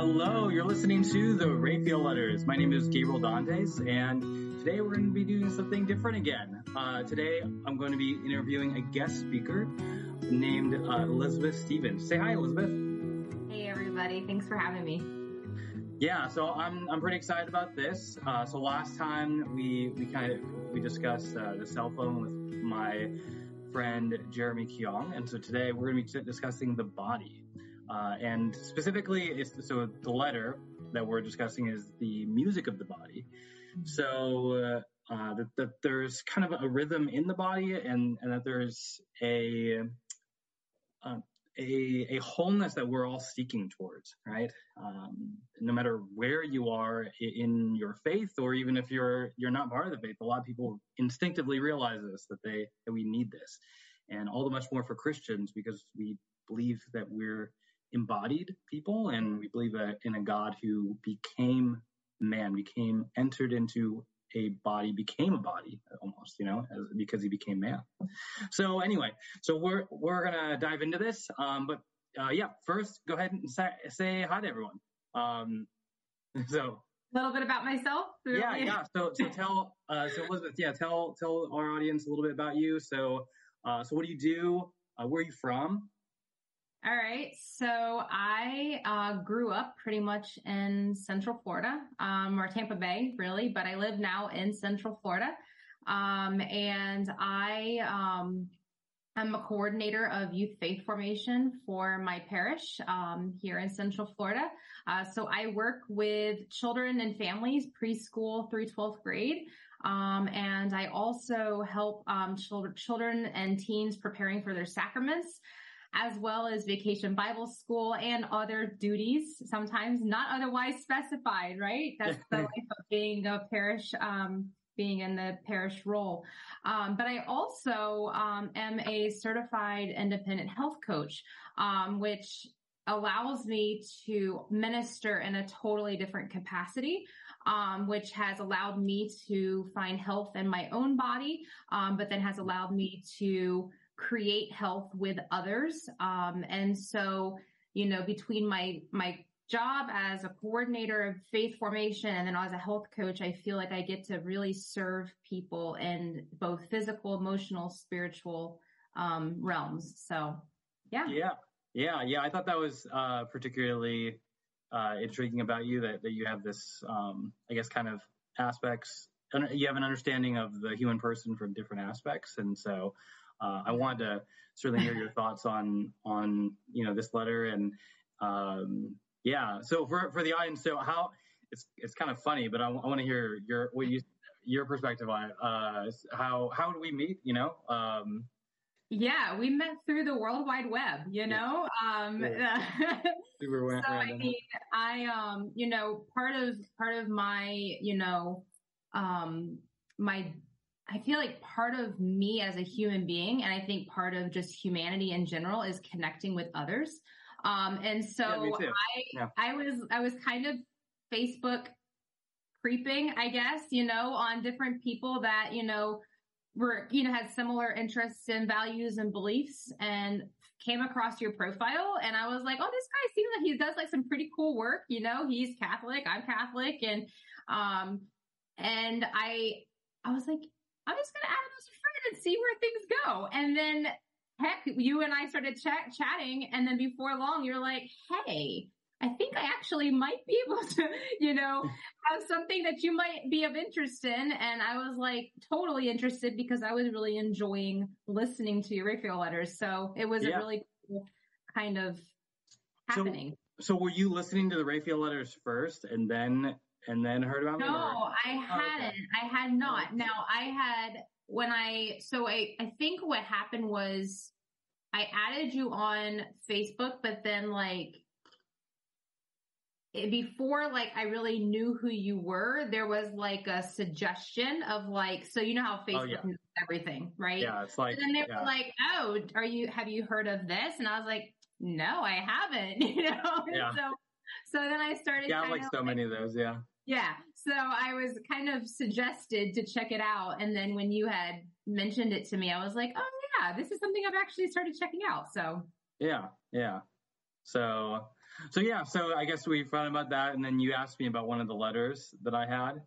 Hello, you're listening to the Raphael Letters. My name is Gabriel Dantes, and today we're going to be doing something different again. Uh, today I'm going to be interviewing a guest speaker named uh, Elizabeth Stephanz. Say hi, Elizabeth. Hey, everybody. Thanks for having me. Yeah, so I'm I'm pretty excited about this. Uh, so last time we we kind of we discussed uh, the cell phone with my friend Jeremy Keong, and so today we're going to be discussing the body. Uh, and specifically, so the letter that we're discussing is the music of the body. So uh, uh, that, that, there's kind of a rhythm in the body, and, and that there's a, uh, a a wholeness that we're all seeking towards, right? Um, no matter where you are in your faith, or even if you're you're not part of the faith, a lot of people instinctively realize this that they that we need this, and all the much more for Christians because we believe that we're embodied people, and we believe in a God who became man, became entered into a body, became a body almost, you know, as, because he became man. So anyway, so we're we're gonna dive into this, um, but uh, yeah, first go ahead and say, say hi to everyone. Um, so a little bit about myself. Yeah, yeah. So, so tell, uh, so Elizabeth, yeah, tell, tell our audience a little bit about you. So, uh, so what do you do? Uh, where are you from? All right. So I uh, grew up pretty much in Central Florida, um, or Tampa Bay, really, but I live now in Central Florida. Um, and I um, am a coordinator of youth faith formation for my parish um, here in Central Florida. Uh, so I work with children and families, preschool through 12th grade. Um, and I also help um, children, children and teens preparing for their sacraments as well as vacation Bible school and other duties, sometimes not otherwise specified, right? That's the life of being a parish, um, being in the parish role. Um, but I also um, am a certified independent health coach, um, which allows me to minister in a totally different capacity. Um, which has allowed me to find health in my own body, um, but then has allowed me to create health with others. Um, and so, you know, between my, my job as a coordinator of faith formation and then as a health coach, I feel like I get to really serve people in both physical, emotional, spiritual, um, realms. So yeah. Yeah. Yeah. Yeah. I thought that was, uh, particularly, uh, intriguing about you that, that you have this, um, I guess kind of aspects, you have an understanding of the human person from different aspects. And so, uh, I wanted to certainly hear your thoughts on on you know this letter and um, yeah. So for for the audience, so how it's it's kind of funny, but I, I want to hear your what you your perspective on it. Uh, how how do we meet? You know. Um, yeah, we met through the World Wide Web, you know. Yeah. Um, so I mean, I um, you know, part of part of my, you know, um, my I feel like part of me as a human being, and I think part of just humanity in general is connecting with others. Um, and so yeah, I, yeah. I was, I was kind of Facebook creeping, I guess, you know, on different people that, you know, were, you know, had similar interests and values and beliefs and came across your profile. And I was like, oh, this guy seems like he does like some pretty cool work. You know, he's Catholic, I'm Catholic. And, um, and I, I was like, I'm just going to add him as a friend and see where things go. And then heck, you and I started ch- chatting. And then before long, you're like, Hey, I think I actually might be able to, you know, have something that you might be of interest in. And I was like totally interested because I was really enjoying listening to your Raphael letters. So it was yeah. a really cool kind of happening. So, so were you listening to the Raphael letters first and then and then heard about no, me? No, I hadn't. Oh, okay. I had not. Now I had when I so I I think what happened was I added you on Facebook, but then like eh, before like I really knew who you were, there was like a suggestion of like, so you know how oh, Facebook oh, yeah. knows everything, right? Yeah, it's like. And then they yeah. were like, "Oh, are you? Have you heard of this?" And I was like, "No, I haven't." You know. Yeah. So, so then I started. Yeah, like so like, many of those. Yeah. Yeah. So I was kind of suggested to check it out. And then when you had mentioned it to me, I was like, oh yeah, this is something I've actually started checking out. So yeah, yeah. So, so yeah, so I guess we found about that, and then you asked me about one of the letters that I had,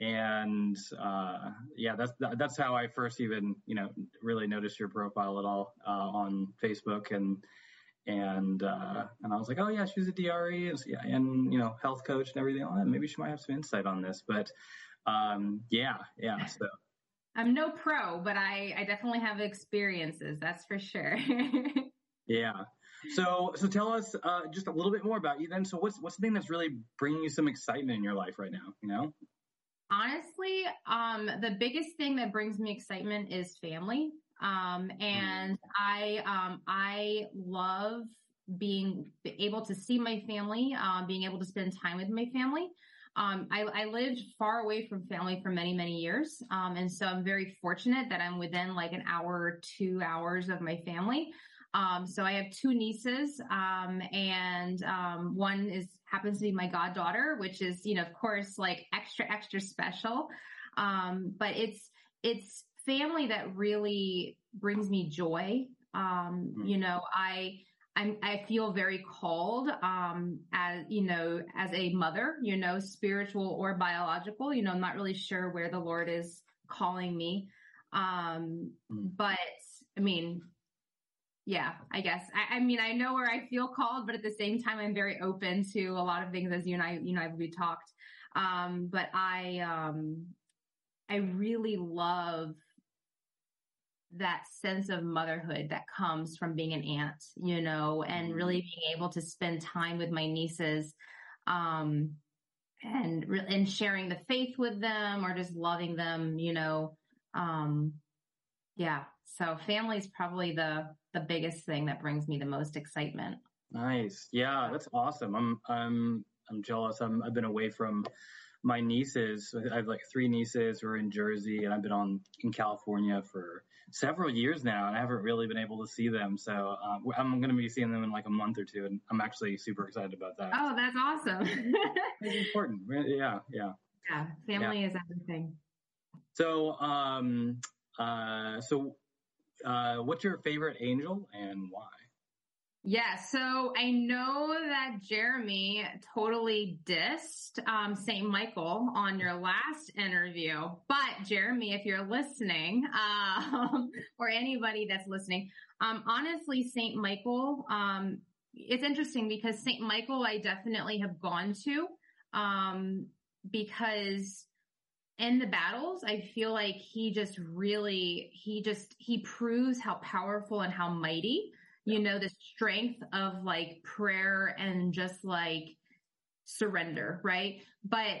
and uh, yeah, that's that's how I first even you know really noticed your profile at all uh, on Facebook, and and uh, and I was like, oh yeah, she's a DRE, and, yeah, and you know health coach and everything. Oh, maybe she might have some insight on this, but um, yeah, yeah, so. I'm no pro, but I, I definitely have experiences. That's for sure. yeah. So, so tell us uh, just a little bit more about you then. So, what's what's the thing that's really bringing you some excitement in your life right now? You know. Honestly, um, the biggest thing that brings me excitement is family. Um, and. I um, I love being able to see my family, um, being able to spend time with my family. Um, I, I, lived far away from family for many, many years. Um, and so I'm very fortunate that I'm within like an hour, or two hours of my family. Um, so I have two nieces, um, and um, one is happens to be my goddaughter, which is, you know, of course, like extra, extra special. Um, but it's it's family that really brings me joy. Mm-hmm. You know, I I'm, I feel very called, um, as, you know, as a mother, you know, spiritual or biological, you know, I'm not really sure where the Lord is calling me. Um, mm. but I mean, yeah, I guess. I, I, mean, I know where I feel called, but at the same time, I'm very open to a lot of things as you and I, you know, we talked. Um, but I, um, I really love that sense of motherhood that comes from being an aunt, you know, and mm-hmm. really being able to spend time with my nieces, um, and, and sharing the faith with them or just loving them, you know, um, yeah. So family is probably the, the biggest thing that brings me the most excitement. Nice. Yeah, that's awesome. I'm, I'm, I'm jealous. I'm, I've been away from my nieces. I have like three nieces who are in Jersey and I've been on in California for several years now, and I haven't really been able to see them. So um, I'm going to be seeing them in like a month or two, and I'm actually super excited about that. Oh, that's awesome! it's important. Yeah, yeah. Yeah, family yeah. is everything. So, um, uh, so, uh, what's your favorite angel and why? Yeah, so I know that Jeremy totally dissed um, St. Michael on your last interview. But Jeremy, if you're listening, um, or anybody that's listening, um, honestly, St. Michael, um, it's interesting because St. Michael, I definitely have gone to um, because in the battles, I feel like he just really, he just, he proves how powerful and how mighty you know, the strength of like prayer and just like surrender, right? But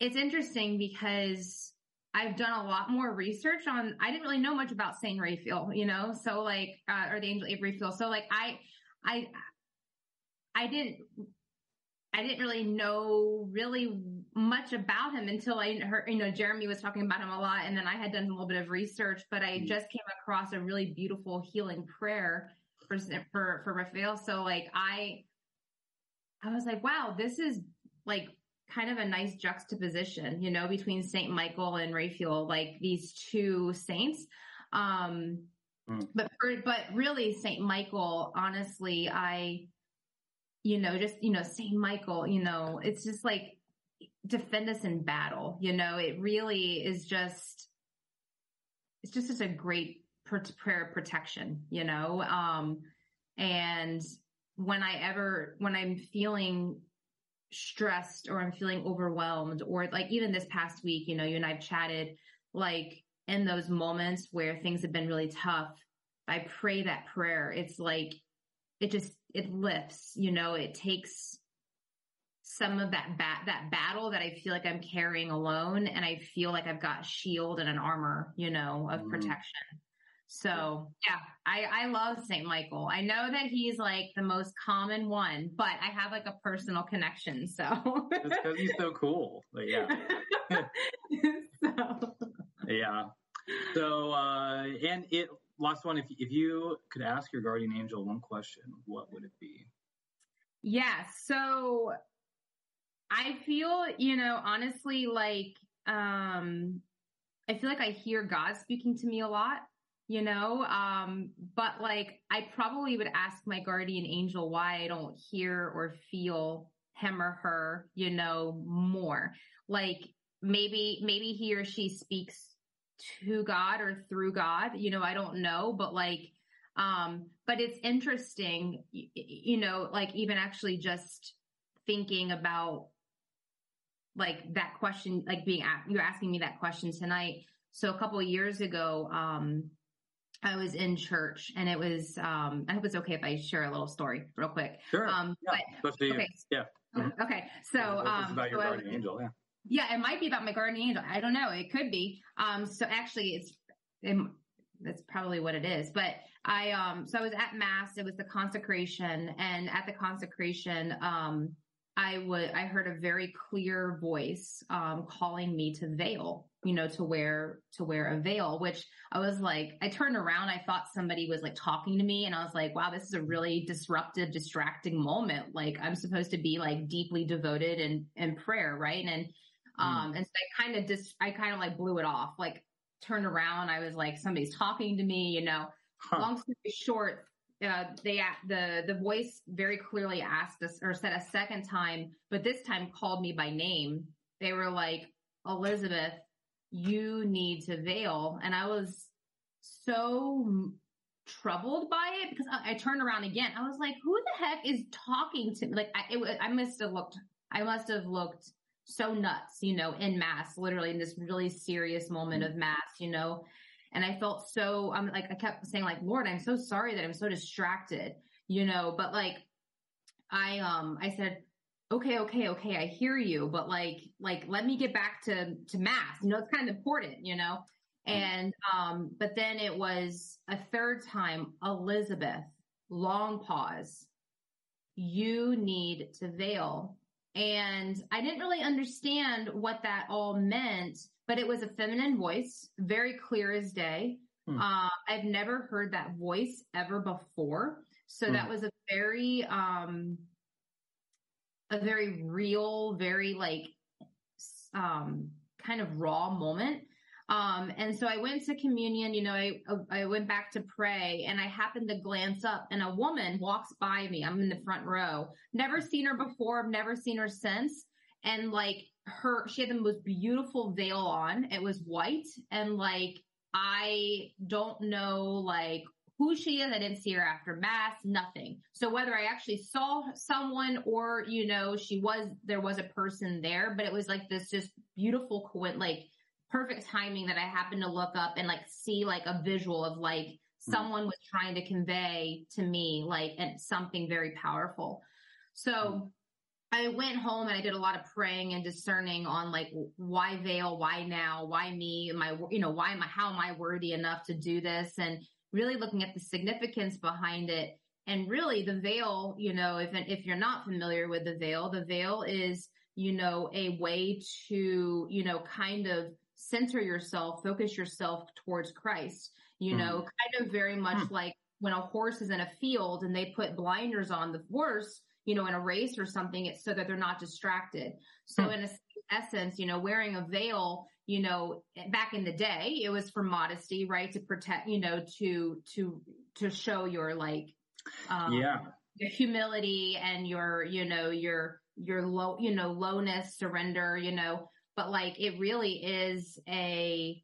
it's interesting because I've done a lot more research on, I didn't really know much about Saint Raphael, you know, so like, uh, or the angel Raphael. So like I, I, I didn't, I didn't really know really much about him until I heard, you know, Jeremy was talking about him a lot and then I had done a little bit of research, but I mm-hmm. just came across a really beautiful healing prayer for for for Raphael. So like I I was like, wow, this is like kind of a nice juxtaposition, you know, between Saint Michael and Raphael, like these two saints. Um, mm. but for, but really Saint Michael, honestly, I, you know, just, you know, Saint Michael, you know, it's just like defend us in battle, you know, it really is just, it's just such a great prayer protection, you know? Um, and when I ever, when I'm feeling stressed or I'm feeling overwhelmed or like even this past week, you know, you and I've chatted like in those moments where things have been really tough, I pray that prayer. It's like, it just, it lifts, you know, it takes some of that bat, that battle that I feel like I'm carrying alone. And I feel like I've got shield and an armor, you know, of mm. protection. So yeah, I, I love St. Michael. I know that he's like the most common one, but I have like a personal connection. So because he's so cool. But yeah. so. Yeah. So, uh, and it, last one, if, if you could ask your guardian angel one question, what would it be? Yeah. So I feel, you know, honestly, like, um, I feel like I hear God speaking to me a lot you know? Um, but like, I probably would ask my guardian angel why I don't hear or feel him or her, you know, more. Like maybe, maybe he or she speaks to God or through God, you know, I don't know, but like, um, but it's interesting, you, know, like even actually just thinking about like that question, like being, you're asking me that question tonight. So a couple years ago, um, I was in church and it was, um, I hope it's okay if I share a little story real quick. Sure. Um, yeah. But, okay. Yeah. Mm-hmm. Okay. So, um, about your so guardian was, angel. Yeah. Yeah. It might be about my guardian angel. I don't know. It could be. Um, so actually it's, it, that's probably what it is. But I, um, so I was at mass. It was the consecration and at the consecration, um, I would, I heard a very clear voice, um, calling me to veil, you know, to wear, to wear a veil, which I was like, I turned around. I thought somebody was like talking to me and I was like, wow, this is a really disruptive, distracting moment. Like I'm supposed to be like deeply devoted in, in prayer. Right. And, um, mm. and so I kind of just, I kind of like blew it off, like turned around. I was like, somebody's talking to me, you know, huh. long story short, uh, they the the voice very clearly asked us or said a second time, but this time called me by name. They were like, Elizabeth, you need to veil, and I was so troubled by it because I, I, turned around again. I was like, who the heck is talking to me? Like, I, it, I must have looked, I must have looked so nuts, you know, in mass, literally in this really serious moment of mass, you know, and I felt so, I'm like, I kept saying like, Lord, I'm so sorry that I'm so distracted, you know, but like, I, um, I said, okay, okay, okay, I hear you, but like, like, let me get back to, to mass, you know, it's kind of important, you know? And, um, but then it was a third time, Elizabeth, long pause. You need to veil. And I didn't really understand what that all meant but it was a feminine voice, very clear as day. Hmm. Uh, I've never heard that voice ever before. So hmm. that was a very, um, a very real, very like, um, kind of raw moment. Um, and so I went to communion, you know, I, I went back to pray and I happened to glance up and a woman walks by me. I'm in the front row. Never seen her before. Never seen her since. And like her, she had the most beautiful veil on. It was white and like, I don't know like who she is. I didn't see her after mass, nothing. So whether I actually saw someone or, you know, she was, there was a person there, but it was like this just beautiful, like perfect timing that I happened to look up and like see like a visual of like hmm. someone was trying to convey to me like and something very powerful. So hmm. I went home and I did a lot of praying and discerning on like why veil, why now, why me, am I, you know, why am I, how am I worthy enough to do this? And really looking at the significance behind it. And really the veil, you know, if, if you're not familiar with the veil, the veil is, you know, a way to, you know, kind of center yourself, focus yourself towards Christ, you mm. know, kind of very much mm. like when a horse is in a field and they put blinders on the horse, you know, in a race or something, it's so that they're not distracted. So hmm. in a, essence, you know, wearing a veil, you know, back in the day, it was for modesty, right? To protect, you know, to, to, to show your like, um, yeah, your humility and your, you know, your, your low, you know, lowness, surrender, you know, but like it really is a,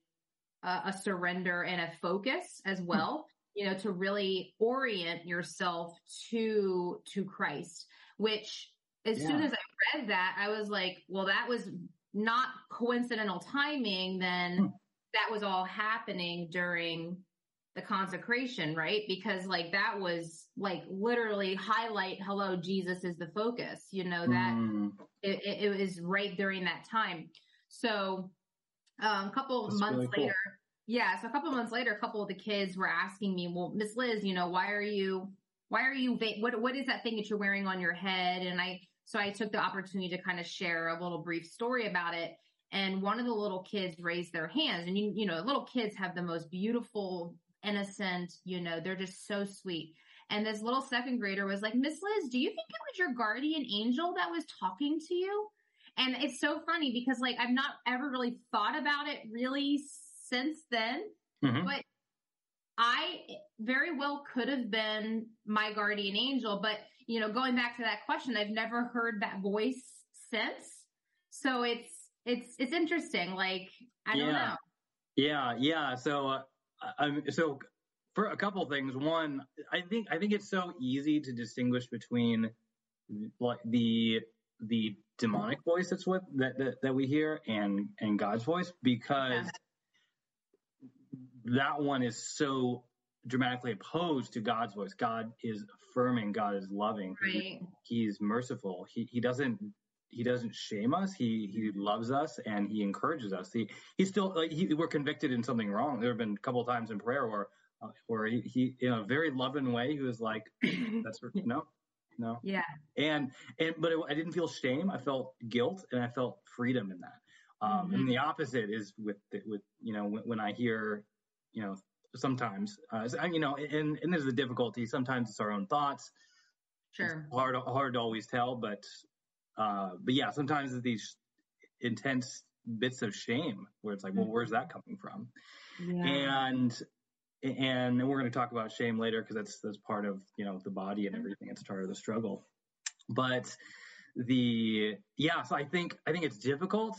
a, a surrender and a focus as hmm. well you know, to really orient yourself to, to Christ, which as yeah. soon as I read that, I was like, well, that was not coincidental timing. Then hmm. that was all happening during the consecration, right? Because like that was like literally highlight, hello, Jesus is the focus, you know, that mm. it, it, was right during that time. So, um, a couple That's months really cool. later, yeah. So a couple months later, a couple of the kids were asking me, well, Miss Liz, you know, why are you, why are you, what, what is that thing that you're wearing on your head? And I, so I took the opportunity to kind of share a little brief story about it. And one of the little kids raised their hands and you, you know, little kids have the most beautiful, innocent, you know, they're just so sweet. And this little second grader was like, Miss Liz, do you think it was your guardian angel that was talking to you? And it's so funny because like I've not ever really thought about it really since then. Mm-hmm. But I very well could have been my guardian angel, but you know, going back to that question, I've never heard that voice since. So it's it's it's interesting. Like I don't know. Yeah, yeah. So uh, I'm so for a couple things. One, I think I think it's so easy to distinguish between like the the demonic voice that's with that, that, that we hear and and God's voice because yeah. That one is so dramatically opposed to God's voice. God is affirming, God is loving. Right. He, he's merciful. He he doesn't he doesn't shame us. He he loves us and he encourages us. He he's still like he, we're convicted in something wrong. There have been a couple of times in prayer where uh, where he, he in a very loving way he was like that's no no yeah and and but it, I didn't feel shame. I felt guilt and I felt freedom in that. Um, mm-hmm. And the opposite is with with you know when, when I hear you know sometimes uh, you know and and there's the difficulty. Sometimes it's our own thoughts. Sure. It's hard hard to always tell, but uh, but yeah, sometimes it's these intense bits of shame where it's like, well, where's that coming from? Yeah. And and we're going to talk about shame later because that's that's part of you know the body and everything. It's part of the struggle. But the yeah, so I think I think it's difficult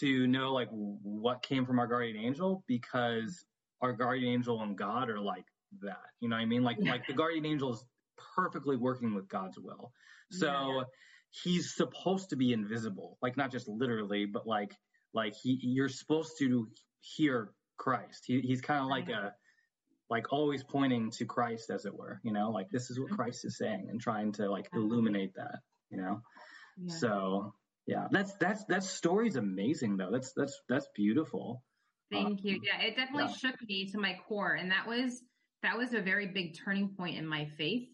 to know like what came from our guardian angel because our guardian angel and God are like that. You know what I mean? Like yeah. like the guardian angel is perfectly working with God's will. So yeah he's supposed to be invisible, like not just literally, but like like he you're supposed to hear Christ. He, he's kind of like a like always pointing to Christ, as it were. You know, like this is what mm-hmm. Christ is saying, and trying to like illuminate that. You know, yeah. so yeah, that's that's that story's amazing though. That's that's that's beautiful. Thank um, you. Yeah, it definitely yeah. shook me to my core, and that was that was a very big turning point in my faith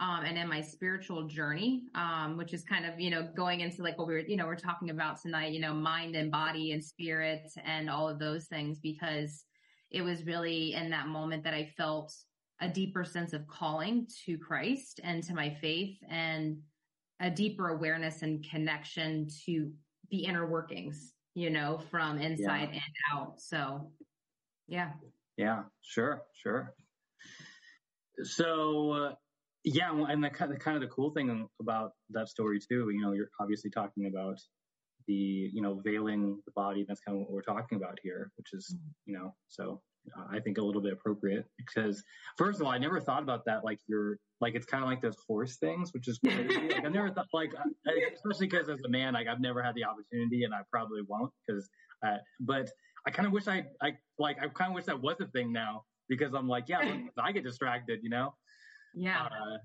um, and in my spiritual journey, um, which is kind of, you know, going into like what we were, you know, we're talking about tonight, you know, mind and body and spirit and all of those things, because it was really in that moment that I felt a deeper sense of calling to Christ and to my faith and a deeper awareness and connection to the inner workings, you know, from inside yeah. and out. So, yeah. Yeah, sure, sure. So, uh, yeah, and the kind of, kind of the cool thing about that story too, you know, you're obviously talking about the, you know, veiling the body. That's kind of what we're talking about here, which is, mm-hmm. you know, so uh, I think a little bit appropriate because first of all, I never thought about that. Like you're like, it's kind of like those horse things, which is crazy. like I never thought like, especially because as a man, like I've never had the opportunity and I probably won't because, uh, but I kind of wish I, I like, I kind of wish that was a thing now because I'm like, yeah, I get distracted, you know? Yeah. Uh,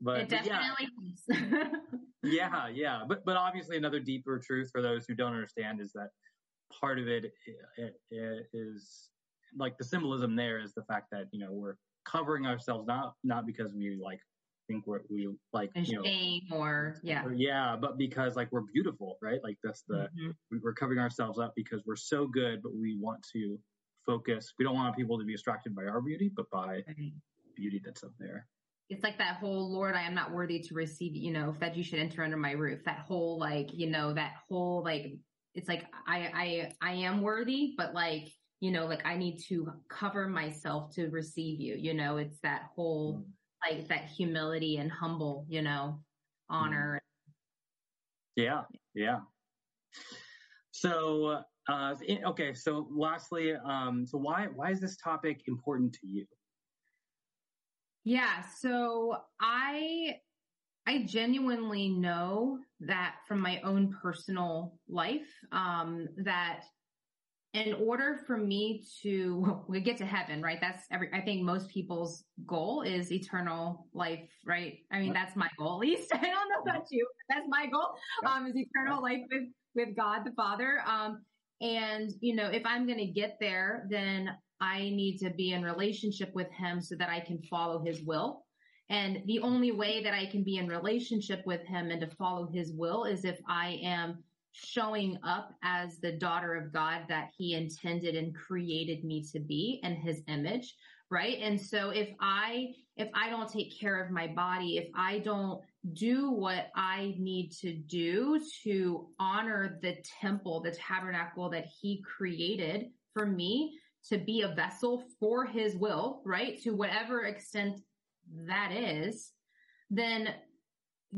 but, it definitely but yeah. yeah, yeah. But but obviously another deeper truth for those who don't understand is that part of it is like the symbolism there is the fact that you know we're covering ourselves not not because we like think we're we like you know shame or yeah or, yeah but because like we're beautiful right like that's the mm-hmm. we're covering ourselves up because we're so good but we want to focus we don't want people to be distracted by our beauty but by right. beauty that's up there it's like that whole Lord, I am not worthy to receive, you know, that you should enter under my roof. That whole like, you know, that whole like, it's like I I I am worthy, but like, you know, like I need to cover myself to receive you. You know, it's that whole mm. like that humility and humble, you know, honor. Yeah, yeah. So uh, okay, so lastly, um, so why why is this topic important to you? Yeah. So I, I genuinely know that from my own personal life, um, that in order for me to we get to heaven, right? That's every, I think most people's goal is eternal life, right? I mean, that's my goal, at least. I don't know about you. That's my goal, um, is eternal life with, with God the Father. Um, and, you know, if I'm going to get there, then I need to be in relationship with him so that I can follow his will. And the only way that I can be in relationship with him and to follow his will is if I am showing up as the daughter of God that he intended and created me to be in his image. Right. And so if I, if I don't take care of my body, if I don't do what I need to do to honor the temple, the tabernacle that he created for me, to be a vessel for his will, right? To whatever extent that is, then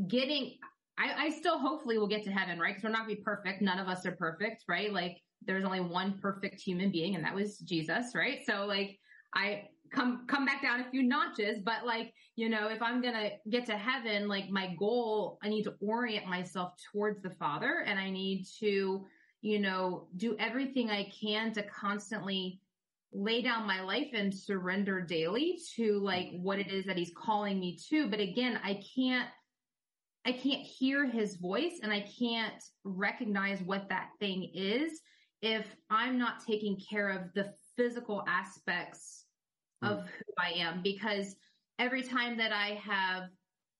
getting, I, I still hopefully will get to heaven, right? Because we're not gonna be perfect. None of us are perfect, right? Like there's only one perfect human being and that was Jesus, right? So like I come come back down a few notches, but like, you know, if I'm going to get to heaven, like my goal, I need to orient myself towards the Father and I need to, you know, do everything I can to constantly lay down my life and surrender daily to like what it is that he's calling me to. But again, I can't I can't hear his voice and I can't recognize what that thing is if I'm not taking care of the physical aspects of mm. who I am because every time that I have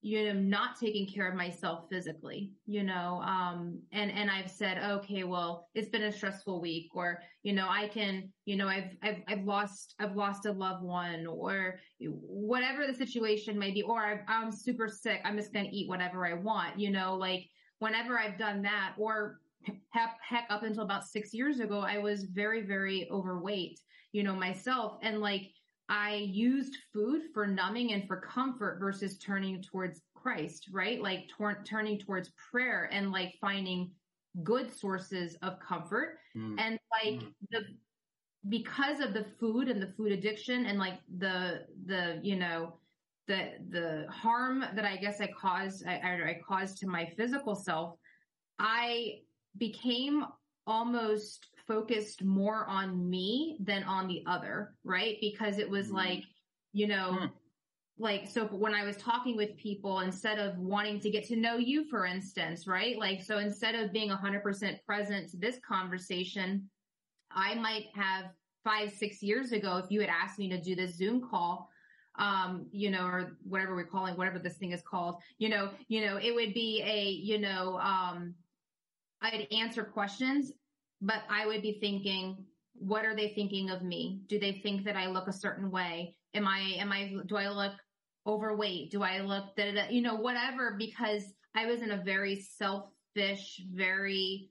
you know not taking care of myself physically you know um and and i've said okay well it's been a stressful week or you know i can you know i've i've, I've lost i've lost a loved one or whatever the situation may be or i i'm super sick i'm just going to eat whatever i want you know like whenever i've done that or heck, heck up until about six years ago i was very very overweight you know myself. And like I used food for numbing and for comfort versus turning towards Christ, right? Like tor- turning towards prayer and like finding good sources of comfort. Mm. And like mm. the, because of the food and the food addiction and like the, the, you know, the, the harm that I guess I caused, I, I caused to my physical self, I became almost focused more on me than on the other, right? Because it was mm. like, you know, mm. like, so when I was talking with people, instead of wanting to get to know you, for instance, right? Like, so instead of being 100% present to this conversation, I might have five, six years ago, if you had asked me to do this Zoom call, um, you know, or whatever we're calling, whatever this thing is called, you know, you know, it would be a, you know, um, I'd answer questions but I would be thinking, what are they thinking of me? Do they think that I look a certain way? Am I, am I, do I look overweight? Do I look, da, you know, whatever, because I was in a very selfish, very,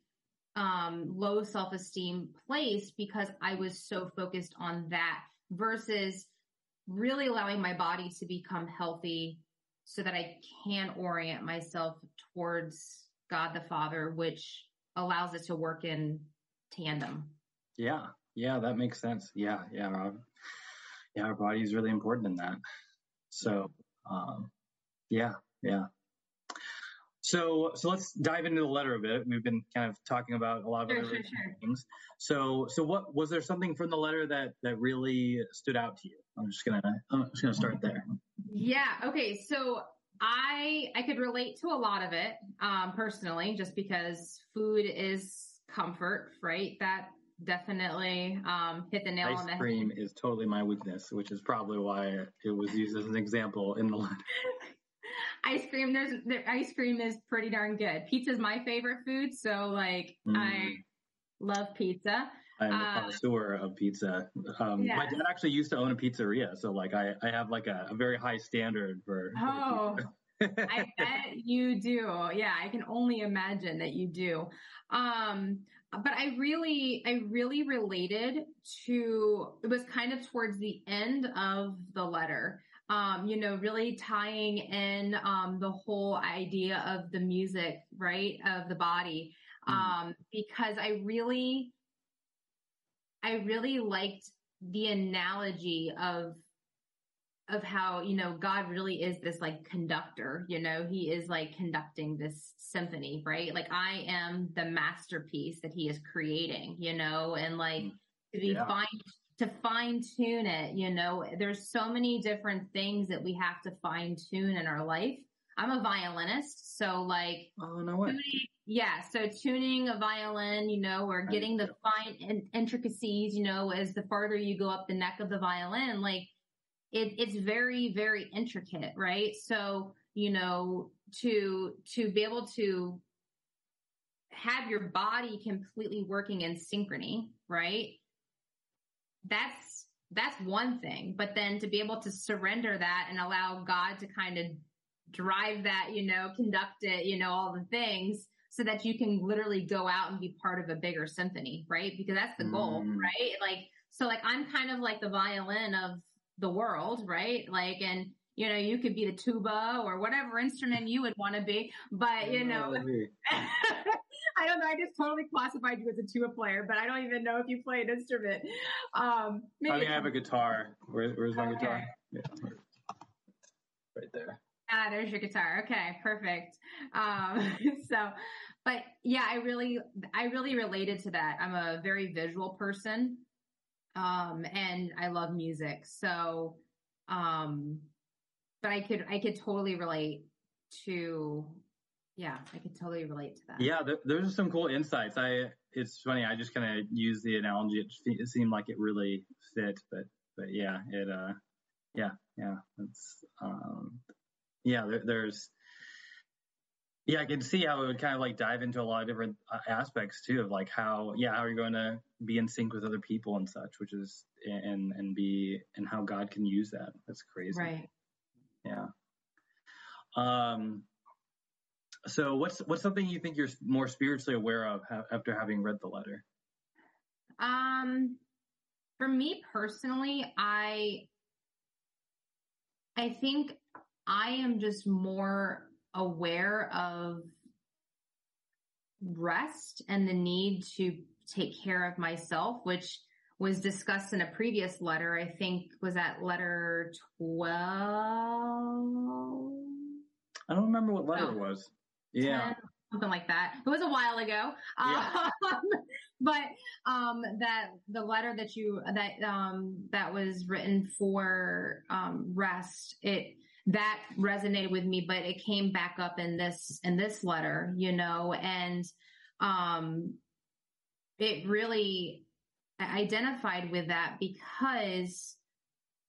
um, low self-esteem place because I was so focused on that versus really allowing my body to become healthy so that I can orient myself towards God the Father, which allows it to work in tandem. Yeah, yeah, that makes sense. Yeah, yeah, our, yeah, our body is really important in that. So, um, yeah, yeah. So, so let's dive into the letter a bit. We've been kind of talking about a lot of sure, other sure, sure. things. So, so what was there something from the letter that that really stood out to you? I'm just gonna I'm just gonna start there. Yeah. Okay. So I I could relate to a lot of it um, personally, just because food is comfort, right? That definitely um, hit the nail ice on the head. Ice cream is totally my weakness, which is probably why it was used as an example in the letter. ice cream, there's the ice cream is pretty darn good. Pizza is my favorite food, so like mm. I love pizza. I'm a uh, connoisseur of pizza. Um. My dad actually used to own a pizzeria, so like I, I have like a, a very high standard for. Oh, I bet you do. Yeah, I can only imagine that you do. Um, but I really, I really related to, it was kind of towards the end of the letter. Um, you know, really tying in, um, the whole idea of the music, right? Of the body. Mm. Um, because I really, I really liked the analogy of of how, you know, God really is this like conductor, you know, he is like conducting this symphony, right? Like I am the masterpiece that he is creating, you know, and like mm. to be yeah. fine, to fine tune it, you know, there's so many different things that we have to fine tune in our life. I'm a violinist, so like, oh no way. Tuning, yeah, so tuning a violin, you know, or getting the fine in- intricacies, you know, as the farther you go up the neck of the violin, like it, it's very, very intricate, right? So, you know, to, to be able to have your body completely working in synchrony, right? That's, that's one thing, but then to be able to surrender that and allow God to kind of drive that, you know, conduct it, you know, all the things so that you can literally go out and be part of a bigger symphony, right? Because that's the goal, mm. right? Like so like I'm kind of like the violin of the world, right? Like, and you know, you could be the tuba or whatever instrument you would want to be, but you know, I don't know. I just totally classified you as a tuba player, but I don't even know if you play an instrument. Um, I mean, I have a guitar. Where, where's my okay. guitar? Yeah, right there. Ah, there's your guitar. Okay, perfect. Um, so, but yeah, I really, I really related to that. I'm a very visual person. Um, and I love music. So, um, but I could, I could totally relate to, yeah, I could totally relate to that. Yeah. There, there's some cool insights. I, it's funny. I just kind of use the analogy. It, it seemed like it really fit, but, but yeah, it, uh, yeah, yeah, it's, um, yeah, there, there's, yeah, I can see how it would kind of like dive into a lot of different uh, aspects too of like how, yeah, how are you going to be in sync with other people and such, which is, and, and be, and how God can use that. That's crazy. Right. Yeah. Um, so what's, what's something you think you're more spiritually aware of ha- after having read the letter? Um, for me personally, I, I think I am just more aware of rest and the need to take care of myself, which was discussed in a previous letter. I think was that letter 12. I don't remember what letter oh, it was. Yeah. 10, something like that. It was a while ago. Yeah. Um, but, um, that the letter that you, that, um, that was written for, um, rest, it, that resonated with me, but it came back up in this, in this letter, you know, and, um, it really identified with that because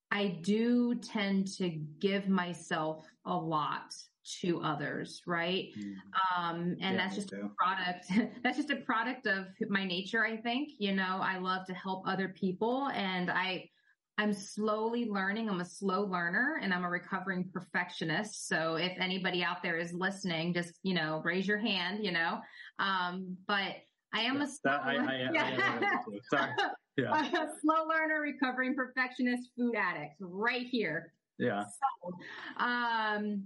I do tend to give myself a lot to others, right? Mm. Um, and yeah, that's just a product. that's just a product of my nature, I think. You know, I love to help other people and I, I'm slowly learning. I'm a slow learner and I'm a recovering perfectionist. So if anybody out there is listening, just, you know, raise your hand, you know. Um, but I am a slow, that, I, I, yeah. Sorry. Yeah. a slow learner, recovering perfectionist, food addict, right here. Yeah. So, um,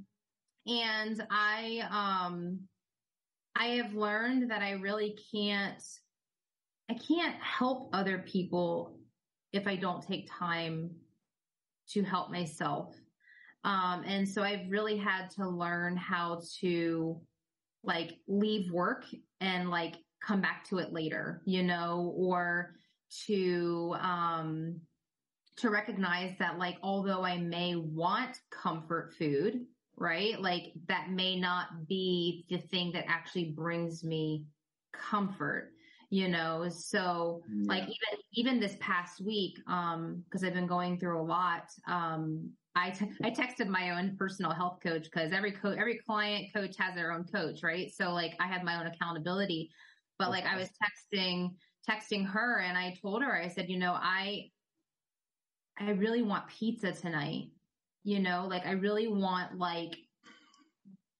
and I, um, I have learned that I really can't, I can't help other people if I don't take time to help myself. Um, and so I've really had to learn how to like leave work and like come back to it later, you know, or to, um, to recognize that like, although I may want comfort food, right? Like that may not be the thing that actually brings me comfort you know so yeah. like even even this past week um because i've been going through a lot um I I texted my own personal health coach because every co- every client coach has their own coach, right? So like I have my own accountability, but like I was texting texting her and I told her I said, you know, I I really want pizza tonight. You know, like I really want like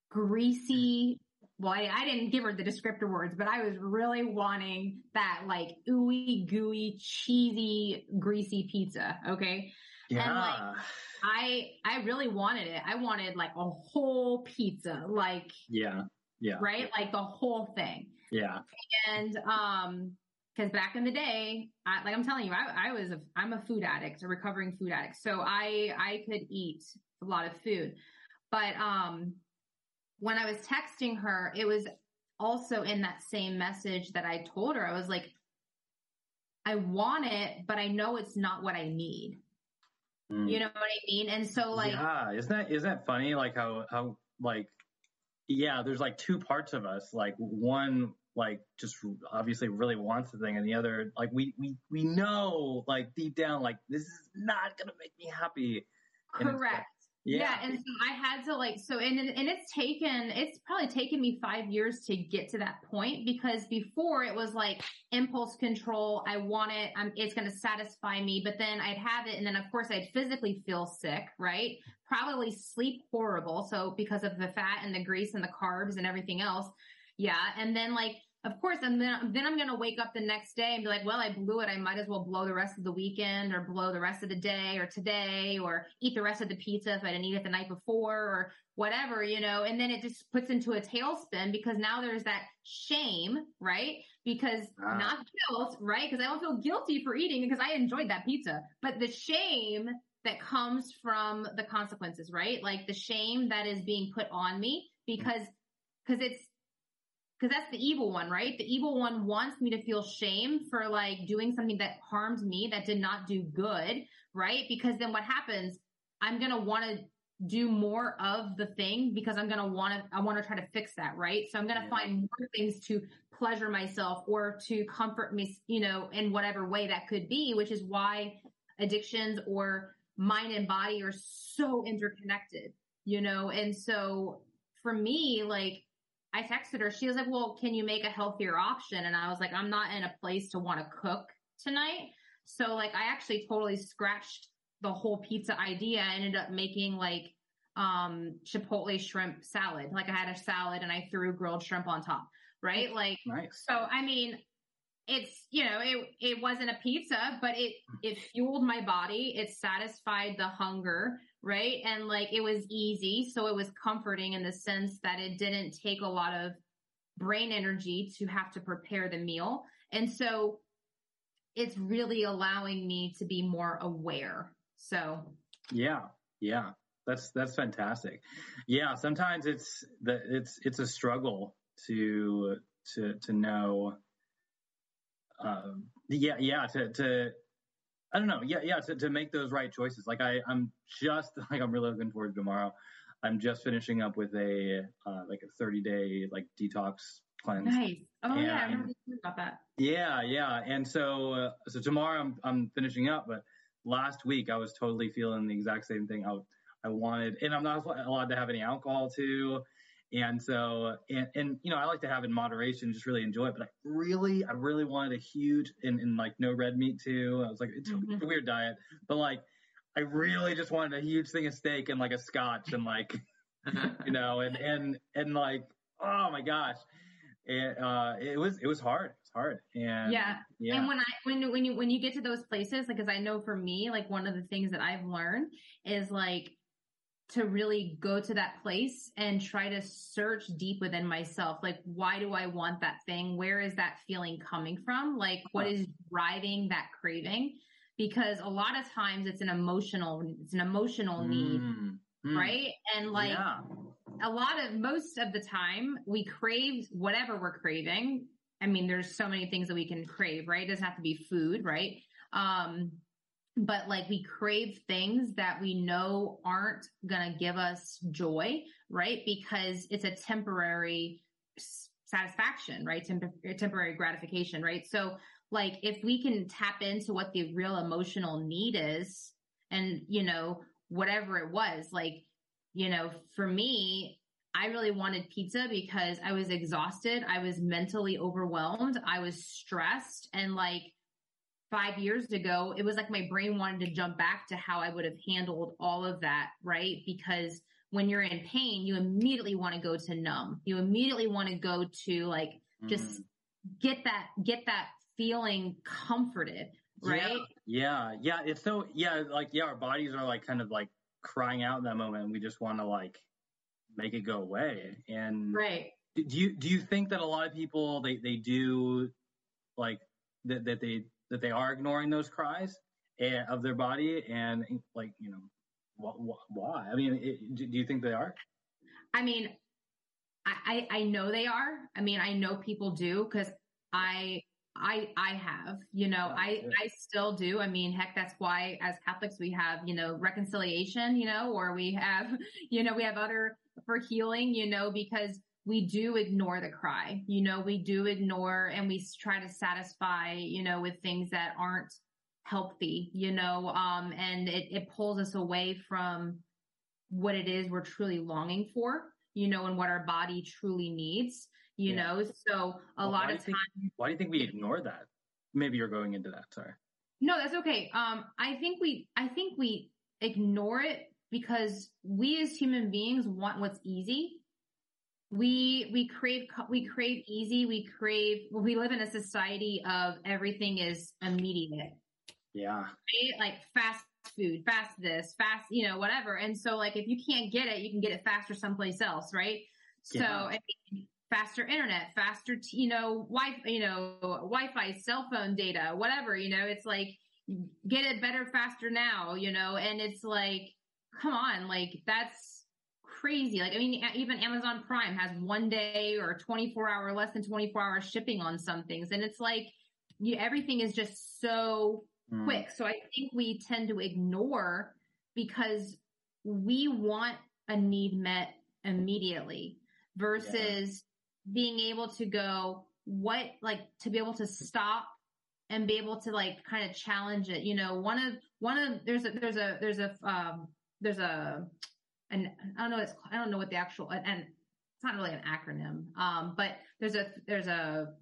greasy well, I, I, didn't give her the descriptor words, but I was really wanting that like ooey gooey, cheesy, greasy pizza. Okay. Yeah. And like, I, I really wanted it. I wanted like a whole pizza, like, yeah, yeah. Right. Like the whole thing. Yeah. And, um, cause back in the day, I, like I'm telling you, I, I was, a, I'm a food addict, a recovering food addict. So I, I could eat a lot of food, but, um, when I was texting her, it was also in that same message that I told her. I was like, I want it, but I know it's not what I need. Mm. You know what I mean? And so like Yeah, isn't that isn't that funny? Like how how like yeah, there's like two parts of us. Like one like just obviously really wants the thing and the other like we we we know like deep down like this is not gonna make me happy. Correct. Yeah. yeah. And so I had to like, so, and, and it's taken, it's probably taken me five years to get to that point because before it was like impulse control. I want it. I'm, it's going to satisfy me, but then I'd have it. And then of course I'd physically feel sick, right? Probably sleep horrible. So because of the fat and the grease and the carbs and everything else. Yeah. And then like of course, and then, then I'm going to wake up the next day and be like, well, I blew it. I might as well blow the rest of the weekend or blow the rest of the day or today or eat the rest of the pizza if I didn't eat it the night before or whatever, you know, and then it just puts into a tailspin because now there's that shame, right? Because ah. not guilt, right? Because I don't feel guilty for eating because I enjoyed that pizza, but the shame that comes from the consequences, right? Like the shame that is being put on me because, because it's, because that's the evil one, right? The evil one wants me to feel shame for like doing something that harmed me, that did not do good, right? Because then what happens? I'm going to want to do more of the thing because I'm going to want to, I want to try to fix that, right? So I'm going to yeah. find more things to pleasure myself or to comfort me, you know, in whatever way that could be, which is why addictions or mind and body are so interconnected, you know? And so for me, like, I texted her, she was like, well, can you make a healthier option? And I was like, I'm not in a place to want to cook tonight. So like, I actually totally scratched the whole pizza idea. I ended up making like, um, chipotle shrimp salad. Like I had a salad and I threw grilled shrimp on top, right? Like, nice. so I mean, it's you know it it wasn't a pizza but it it fueled my body it satisfied the hunger right? And like it was easy. So it was comforting in the sense that it didn't take a lot of brain energy to have to prepare the meal. And so it's really allowing me to be more aware. So. Yeah. Yeah. That's that's fantastic. Yeah. Sometimes it's the it's it's a struggle to to to know um, yeah, yeah, to, to, I don't know. Yeah, yeah, to, to make those right choices. Like I, I'm just like, I'm really looking forward to tomorrow. I'm just finishing up with a, uh, like a 30 day, like detox cleanse. Nice. Oh and, yeah, I remember about that. Yeah, yeah. And so, uh, so tomorrow I'm, I'm finishing up, but last week I was totally feeling the exact same thing. I, I wanted, and I'm not allowed to have any alcohol too. And so, and, and, you know, I like to have in moderation, just really enjoy it. But I really, I really wanted a huge, and, and like no red meat too. I was like, it's, mm-hmm. a weird diet, but like, I really just wanted a huge thing of steak and like a scotch and like, you know, and, and, and like, oh my gosh. It, uh, it was, it was hard. It's hard. And yeah. yeah. And when I, when, when you, when you get to those places, like, cause I know for me, like one of the things that I've learned is like, to really go to that place and try to search deep within myself. Like, why do I want that thing? Where is that feeling coming from? Like, what is driving that craving? Because a lot of times it's an emotional, it's an emotional need, mm, mm. right? And like, yeah. a lot of, most of the time we crave whatever we're craving. I mean, there's so many things that we can crave, right? It doesn't have to be food, right? Um, but like we crave things that we know aren't going to give us joy, right? Because it's a temporary satisfaction, right? Temp- temporary gratification, right? So like if we can tap into what the real emotional need is and, you know, whatever it was, like, you know, for me, I really wanted pizza because I was exhausted. I was mentally overwhelmed. I was stressed and like, five years ago, it was like my brain wanted to jump back to how I would have handled all of that, right? Because when you're in pain, you immediately want to go to numb. You immediately want to go to like just mm. get that get that feeling comforted, right? Yeah, yeah, yeah. It's so yeah, like yeah, our bodies are like kind of like crying out in that moment. We just want to like make it go away. And right. Do you do you think that a lot of people they they do like that that they that they are ignoring those cries and, of their body and like you know wh- wh- why i mean it, do you think they are i mean I, I know they are. I mean, I know people do because I I I have, you know, yeah, I yeah. I still do. I mean, heck, that's why as Catholics we have, you know, reconciliation, you know, or we have, you know, we have other for healing, you know, because we do ignore the cry. You know, we do ignore and we try to satisfy, you know, with things that aren't healthy, you know, um, and it, it pulls us away from what it is we're truly longing for, you know, and what our body truly needs, you yeah. know. So a well, lot of times. Why do you think we ignore that? Maybe you're going into that. Sorry. No, that's okay. Um, I think we, I think we ignore it because we as human beings want what's easy we we crave we crave easy we crave well, we live in a society of everything is immediate. Yeah. Right? like fast food fast this fast you know whatever. And so like if you can't get it you can get it faster someplace else right? So Yeah. I mean, faster internet faster t- you know wi you know wi-fi cell phone data whatever you know? It's like get it better faster now you know? And it's like come on like that's crazy. Like, I mean, even Amazon Prime has one day or 24 hour, less than 24 hour shipping on some things. And it's like, you, everything is just so Mm. quick. So I think we tend to ignore because we want a need met immediately versus being able to go, what, like, to be able to stop and be able to like kind of challenge it. You know, one of, one of, there's a, there's a, there's a, um, there's a, and I don't know, it's, I don't know what the actual, and it's not really an acronym. Um, but there's a, there's a,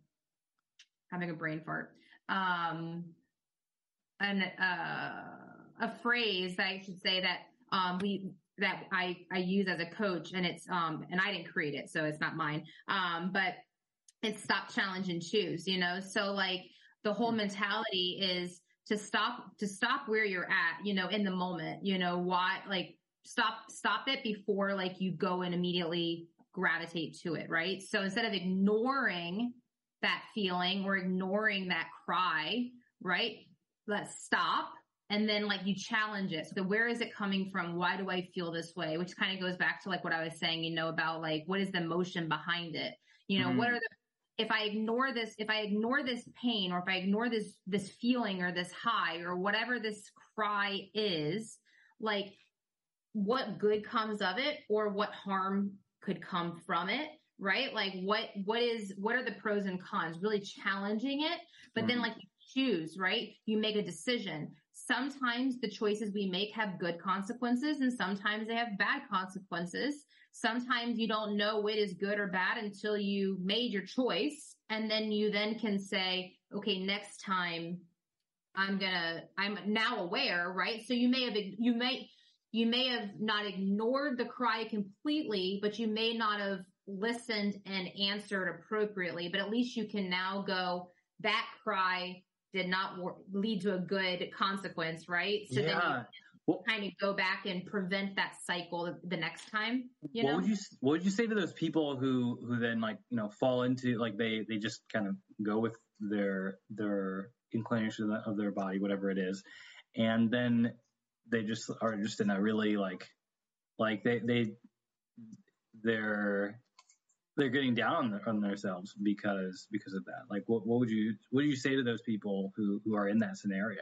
having a brain fart. Um, an, uh, a phrase that I should say that, um, we, that I, I use as a coach and it's, um, and I didn't create it, so it's not mine. Um, but it's stop, challenge and choose, you know? So like the whole mentality is to stop, to stop where you're at, you know, in the moment, you know, why, like stop, stop it before like you go and immediately gravitate to it, right? So instead of ignoring that feeling or ignoring that cry, right? Let's stop. And then like you challenge it. So where is it coming from? Why do I feel this way? Which kind of goes back to like what I was saying, you know, about like what is the emotion behind it? You know, Mhm. what are the if I ignore this, if I ignore this pain or if I ignore this, this feeling or this high or whatever this cry is, like what good comes of it or what harm could come from it, right? Like what, what is, what are the pros and cons? Really challenging it, but then Mhm. like you choose, right? You make a decision. Sometimes the choices we make have good consequences and sometimes they have bad consequences. Sometimes you don't know what is good or bad until you made your choice. And then you then can say, okay, next time I'm gonna, I'm now aware, right? So you may have, you may, you may have not ignored the cry completely, but you may not have listened and answered appropriately, but at least you can now go, that cry did not lead to a good consequence, right? So then you yeah. Well, kind of go back and prevent that cycle the- next time, you what would you what would you say to those people who who then like you know fall into like they they just kind of go with their their inclination of their body whatever it is and then they just are just in a really like like they they they're they're getting down on, their, on themselves because because of that like what what would you what do you say to those people who who are in that scenario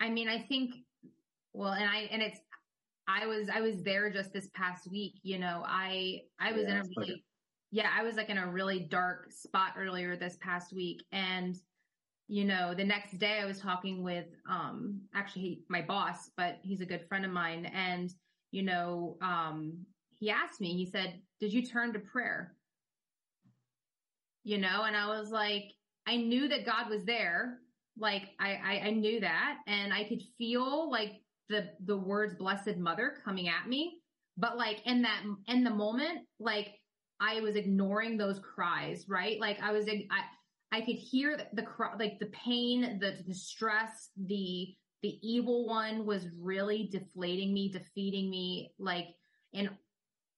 I mean, I think, well, and I, and it's, I was, I was there just this past week, you know, I, I was in a really, yeah, I was like in a really dark spot earlier this past week. And, you know, the next day I was talking with, um, actually my boss, but he's a good friend of mine. And, you know, um, he asked me, he said, did you turn to prayer? You know, and I was like, I knew that God was there. Like I, I, I knew that and I could feel like the, the words blessed mother coming at me. But like in that, in the moment, like I was ignoring those cries, right? Like I was, I, I could hear the, the like the pain, the, the stress, the, the evil one was really deflating me, defeating me, like, and,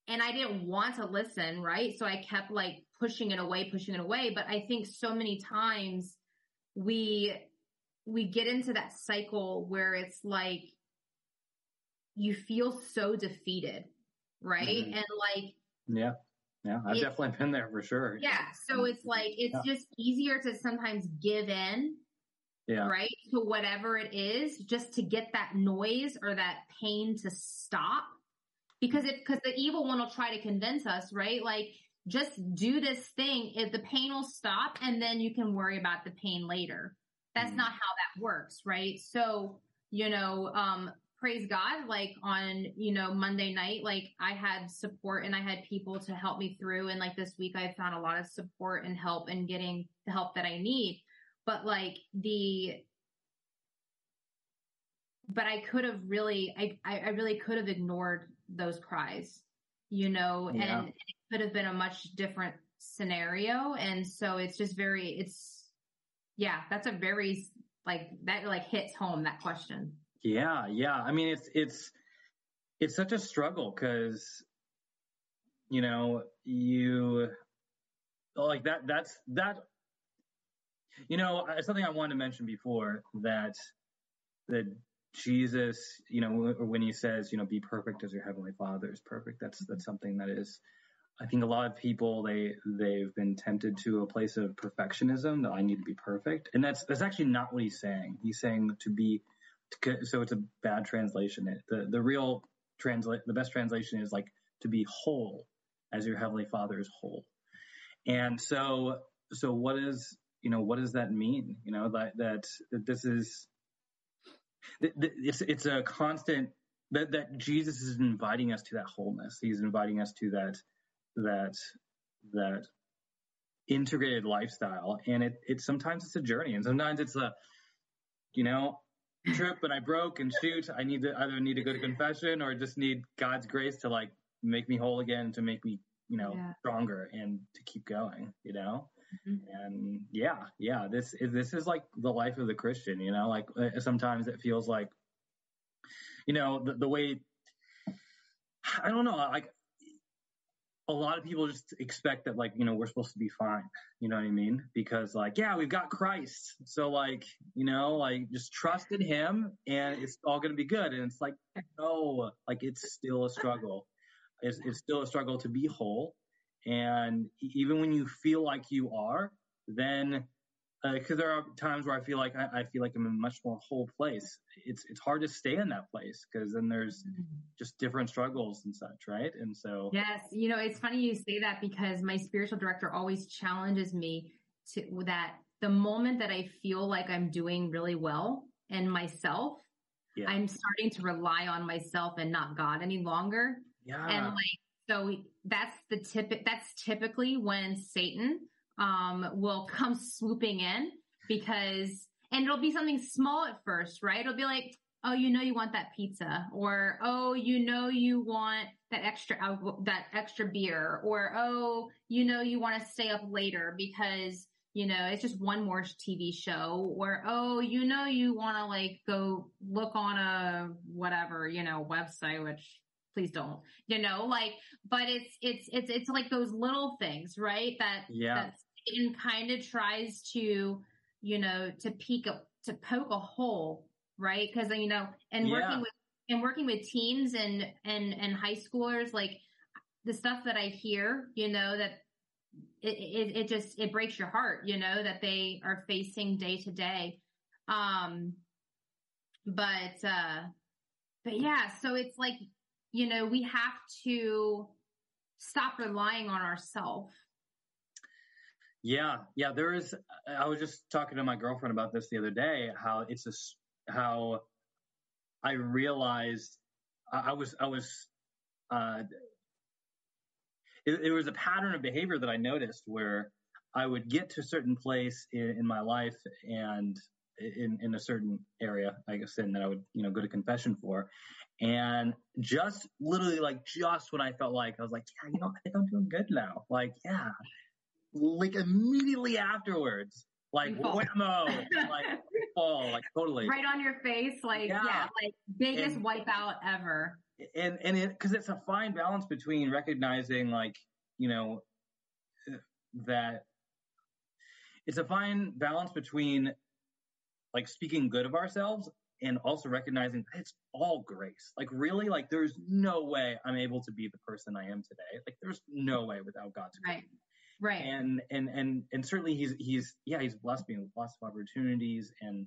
and I didn't want to listen, right? So I kept like pushing it away, pushing it away. But I think so many times we, we get into that cycle where it's like, you feel so defeated, right? Mhm. And like, yeah yeah i've It- definitely been there for sure yeah. So it's like, it's Yeah. just easier to sometimes give in yeah right? To whatever it is, just to get that noise or that pain to stop. Because it, because the evil one will try to convince us, right? Like, just do this thing. If the pain will stop and then you can worry about the pain later. That's Mhm. not how that works, right? So, you know, um, praise God, like on, you know, Monday night, like I had support and I had people to help me through. And like this week, I found a lot of support and help and getting the help that I need but like the but I could have really I I really could have ignored those cries, you know, Yeah. and it could have been a much different scenario. And so it's just very, it's, yeah, that's a very, like, that like hits home that question. Yeah. Yeah. I mean, it's, it's, it's such a struggle because, you know, you, like that, that's, that, you know, something I wanted to mention before that, that Jesus, you know, when he says, you know, be perfect as your heavenly father is perfect, that's, that's something that is, I think a lot of people they they've been tempted to a place of perfectionism that I need to be perfect, and that's that's actually not what he's saying. He's saying to be, so it's a bad translation. The the real translate the best translation is like to be whole, as your heavenly Father is whole. And so so what is you know what does that mean? You know that that, that this is it's it's a constant that that Jesus is inviting us to that wholeness. He's inviting us to that that that integrated lifestyle and it, it sometimes it's a journey and sometimes it's a you know trip and i broke and shoot i need to either need to go to confession or just need god's grace to like make me whole again to make me you know yeah. stronger and to keep going you know mm-hmm. and yeah yeah this is this is like the life of the christian you know like uh, sometimes it feels like you know the, the way I don't know. Like a lot of people just expect that like you know we're supposed to be fine. You know what i mean? Because like yeah we've got christ. So like you know like just trust in him and it's all going to be good. And it's like no like it's still a struggle. It's, it's still a struggle to be whole. And even when you feel like you are then because uh, there are times where I feel like I, I, feel like I'm in a much more whole place. It's it's hard to stay in that place because then there's just different struggles and such, right? And so yes, you know, it's funny you say that because my spiritual director always challenges me to that the moment that I feel like I'm doing really well and myself, yeah. I'm starting to rely on myself and not God any longer. Yeah, and like so that's the tip. That's typically when Satan um, will come swooping in because, and it'll be something small at first, right? It'll be like, oh, you know, you want that pizza or, oh, you know, you want that extra, that extra beer or, oh, you know, you want to stay up later because, you know, it's just one more TV show or, oh, you know, you want to like go look on a whatever, you know, website, which please don't, you know, like, but it's, it's, it's, it's like those little things, right? That, yeah. that Satan kind of tries to, you know, to peek a, to poke a hole, right? Cause you know, and yeah. working with, and working with teens and, and, and high schoolers, like the stuff that I hear, you know, that it, it, it just, it breaks your heart, you know, that they are facing day to day. Um, but, uh, but yeah, so it's like, you know, we have to stop relying on ourselves yeah, yeah. There is. I was just talking to my girlfriend about this the other day. How it's a how I realized I, I was I was uh, it, it, was a pattern of behavior that I noticed where I would get to a certain place in, in my life and in, in a certain area, I guess, and that I would, you know, go to confession for. And just literally like just when I felt like I was like, yeah, you know, I think I'm doing good now. Like, yeah, like immediately afterwards, like whammo, like fall, like totally right on your face, like yeah, yeah like biggest and, wipeout ever. And and it because it's a fine balance between recognizing like you know that it's a fine balance between like speaking good of ourselves and also recognizing it's all grace. Like really, like there's no way I'm able to be the person I am today. Like there's no way without God's grace. Right. Right. And and and and certainly he's he's yeah he's blessed me with lots of opportunities and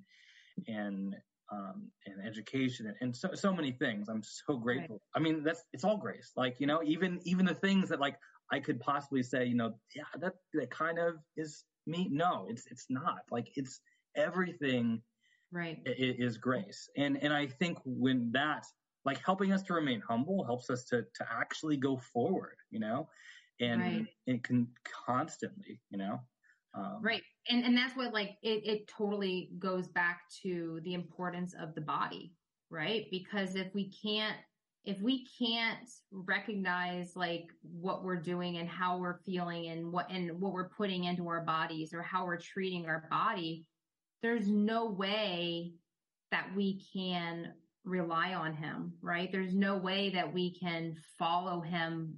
and um, and education and, and, so so many things. I'm so grateful. Right. I mean, that's it's all grace. Like you know, even even the things that like I could possibly say, you know, yeah, that that kind of is me. No, it's it's not. Like it's everything. Right. Is, is grace, and and I think when that like helping us to remain humble helps us to to actually go forward. You know, and right. it can constantly, you know. Um, right, and and that's what like it it totally goes back to the importance of the body, right? Because if we can't if we can't recognize like what we're doing and how we're feeling and what and what we're putting into our bodies or how we're treating our body, there's no way that we can rely on him, right? There's no way that we can follow him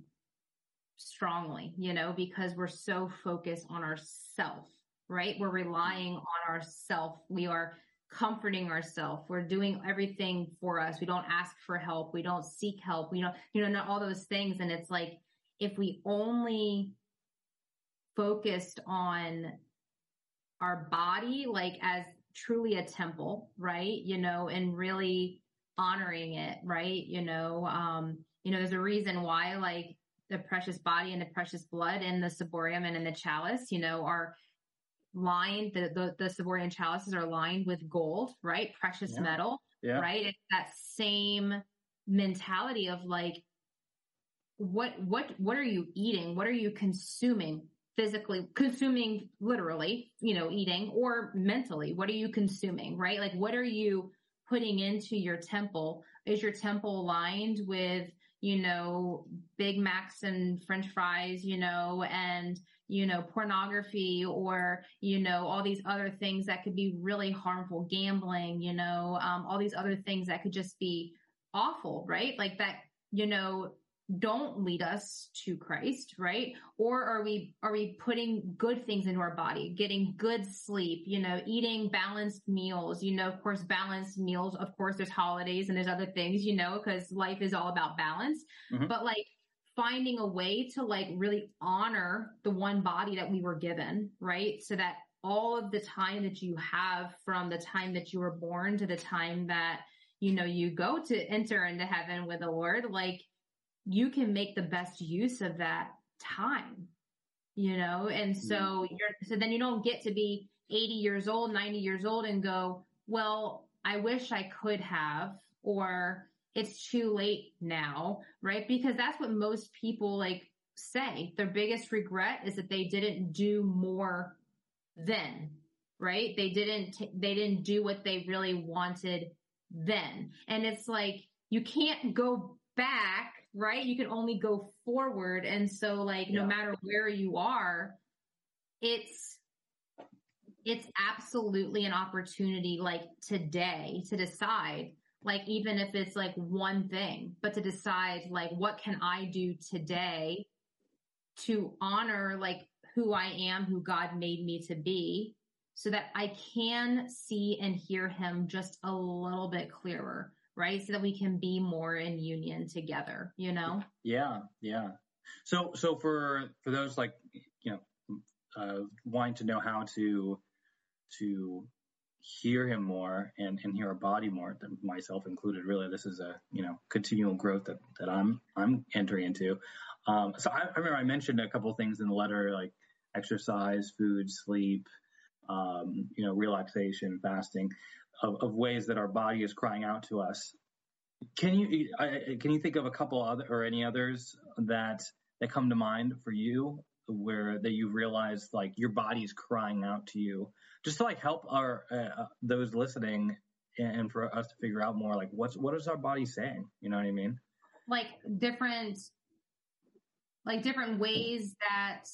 strongly, you know, because we're so focused on ourself, right? We're relying on ourself. We are comforting ourselves. We're doing everything for us. We don't ask for help. We don't seek help. We don't, you know, not all those things. And it's like, if we only focused on our body, like as truly a temple, right? You know, and really honoring it, right? You know, um, you know, there's a reason why like the precious body and the precious blood in the ciborium and in the chalice, you know, are lined, the, the, the ciborium chalices are lined with gold, right? Precious Yeah. metal, Yeah. right? It's that same mentality of like, what, what, what are you eating? What are you consuming physically, consuming literally, you know, eating or mentally? What are you consuming, right? Like, what are you putting into your temple? Is your temple lined with, you know, Big Macs and French fries, you know, and, you know, pornography or, you know, all these other things that could be really harmful, gambling, you know, um, all these other things that could just be awful, right? Like that, you know, don't lead us to Christ, right? Or are we, are we putting good things into our body, getting good sleep, you know, eating balanced meals, you know, of course, balanced meals, of course, there's holidays and there's other things, you know, because life is all about balance, Mhm. but like finding a way to like really honor the one body that we were given, right? So that all of the time that you have from the time that you were born to the time that, you know, you go to enter into heaven with the Lord, like you can make the best use of that time, you know? And so mm-hmm. you're, so then you don't get to be 80 years old, 90 years old and go, well, I wish I could have, or it's too late now, right? Because that's what most people like say. Their biggest regret is that they didn't do more then, right? They didn't, t- they didn't do what they really wanted then. And it's like, you can't go back, right? You can only go forward. And so like, no matter where you are, it's, it's absolutely an opportunity like today to decide like even if it's like one thing but to decide like what can i do today to honor like who i am who god made me to be so that i can see and hear him just a little bit clearer right so that we can be more in union together you know Yeah, yeah. So, so for for those like you know uh, wanting to know how to to hear him more and and hear our body more, myself included. Really, this is a you know continual growth that that I'm I'm entering into. Um, so I, I remember I mentioned a couple things in the letter like exercise, food, sleep, um, you know, relaxation, fasting, of, of ways that our body is crying out to us. Can you I, can you think of a couple other or any others that that come to mind for you where that you've realized like your body is crying out to you? Just to like help our uh, uh, those listening and, and for us to figure out more like what's what is our body saying? You know what i mean? Like different like different ways that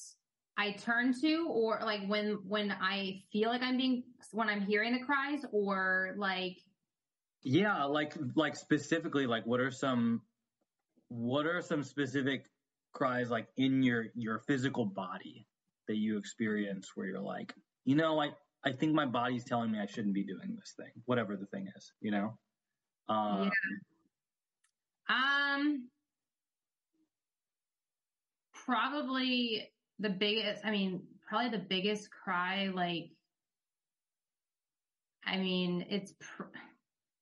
I turn to or like when when I feel like I'm being when I'm hearing the cries or like yeah like like specifically like what are some what are some specific cries like in your your physical body that you experience where you're like you know i i think my body's telling me i shouldn't be doing this thing whatever the thing is you know? Um, um probably the biggest I mean probably the biggest cry like I mean it's pr-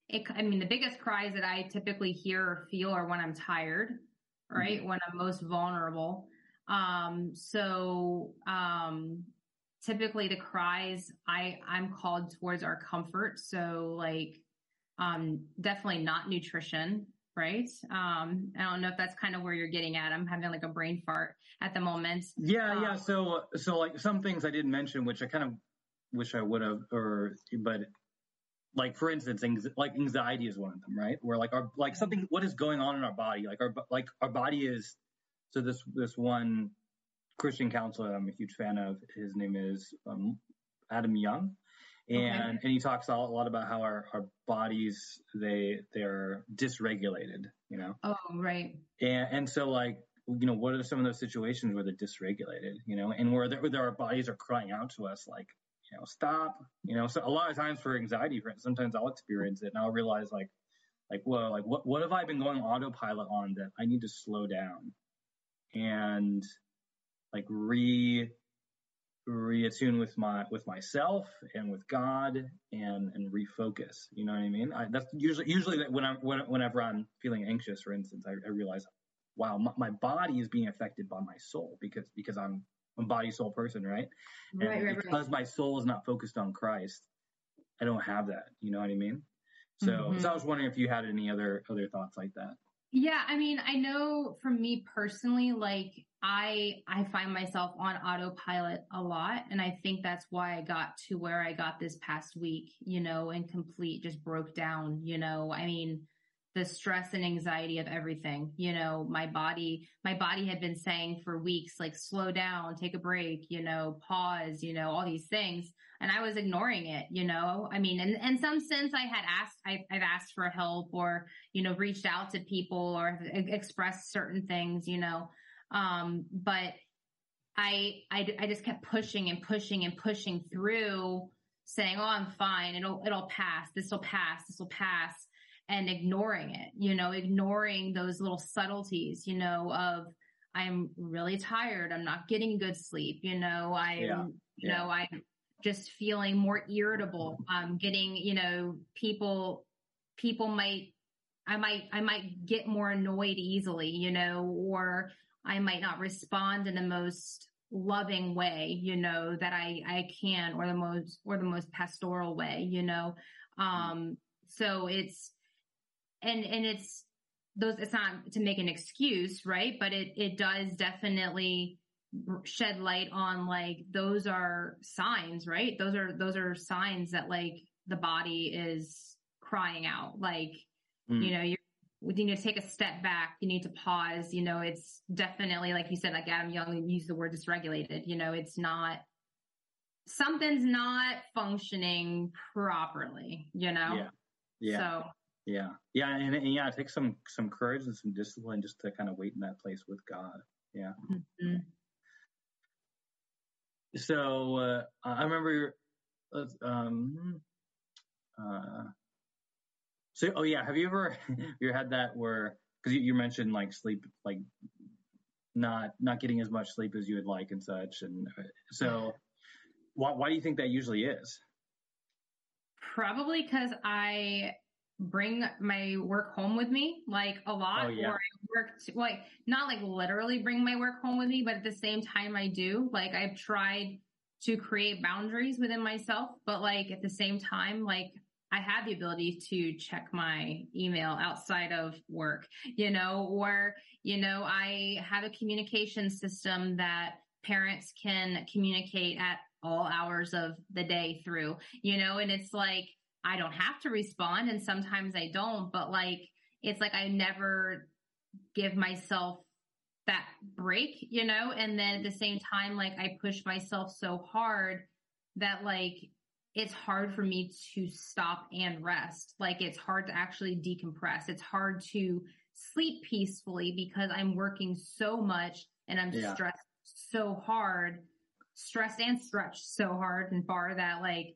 it I mean the biggest cries that I typically hear or feel are when I'm tired right? When I'm most vulnerable. Um so um typically the cries I I'm called towards our comfort. So like um definitely not nutrition right um I don't know if that's kind of where you're getting at I'm having like a brain fart at the moment Yeah, yeah. Um, So, so like some things I didn't mention, which I kind of wish I would have, or but like for instance, like anxiety is one of them, right? Where like our like something what is going on in our body, like our like our body is. So this this one Christian counselor I'm a huge fan of, his name is um, Adam Young, and okay. and he talks a lot about how our, our bodies they they're dysregulated, you know. Oh right. And and so like you know what are some of those situations where they're dysregulated, you know, and where, where our bodies are crying out to us like you know, stop. You know, so a lot of times for anxiety, sometimes I'll experience it and I'll realize like, like, whoa, like what, what have I been going autopilot on that I need to slow down and like re, reattune with my, with myself and with God and, and refocus. You know what I mean? I, that's usually, usually when I'm, when, whenever I'm feeling anxious, for instance, I, I realize, wow, my, my body is being affected by my soul because, because I'm a body soul person, right? And right, right, because right. my soul is not focused on Christ, I don't have that. You know what I mean? So, mm-hmm. so I was wondering if you had any other other thoughts like that. Yeah, I mean, I know for me personally, like I I find myself on autopilot a lot, and I think that's why I got to where I got this past week. You know, and complete just broke down. You know, I mean the stress and anxiety of everything. You know, my body, my body had been saying for weeks, like, slow down, take a break, you know, pause, you know, all these things. And I was ignoring it, you know, I mean, in some sense I had asked, I, have asked for help or, you know, reached out to people or expressed certain things, you know, um, but I, I, I just kept pushing and pushing and pushing through saying, Oh, I'm fine. It'll, it'll pass. This will pass. This will pass and ignoring it, you know, ignoring those little subtleties, you know, of I'm really tired. I'm not getting good sleep. You know, I'm, yeah. you know, I'm just feeling more irritable. I'm getting, you know, people, people might, I might, I might get more annoyed easily, you know, or I might not respond in the most loving way, you know, that I, I can, or the most, or the most pastoral way, you know. Um, so it's, and and it's those it's not to make an excuse right? But it it does definitely shed light on like those are signs right? Those are those are signs that like the body is crying out. Like mm. you know you're you need to take a step back. You need to pause. You know it's definitely like you said like adam young used the word dysregulated. You know it's not something's not functioning properly you know? Yeah. Yeah. So yeah, yeah, and, and, yeah, it takes some some courage and some discipline just to kind of wait in that place with God. Yeah. Mm-hmm. So uh, I remember, um, uh, so oh yeah, have you ever you had that where because you, you mentioned like sleep, like not not getting as much sleep as you would like and such, and uh, so why why do you think that usually is? Probably because I bring my work home with me like a lot oh, yeah. or I work to, like not like literally bring my work home with me but at the same time I do like I've tried to create boundaries within myself but like at the same time like I have the ability to check my email outside of work you know or you know I have a communication system that parents can communicate at all hours of the day through you know and it's like I don't have to respond and sometimes I don't, but like, it's like I never give myself that break, you know? And then at the same time, like I push myself so hard that like it's hard for me to stop and rest. Like it's hard to actually decompress. It's hard to sleep peacefully because I'm working so much and I'm yeah. stressed so hard, stressed and stretched so hard and far that like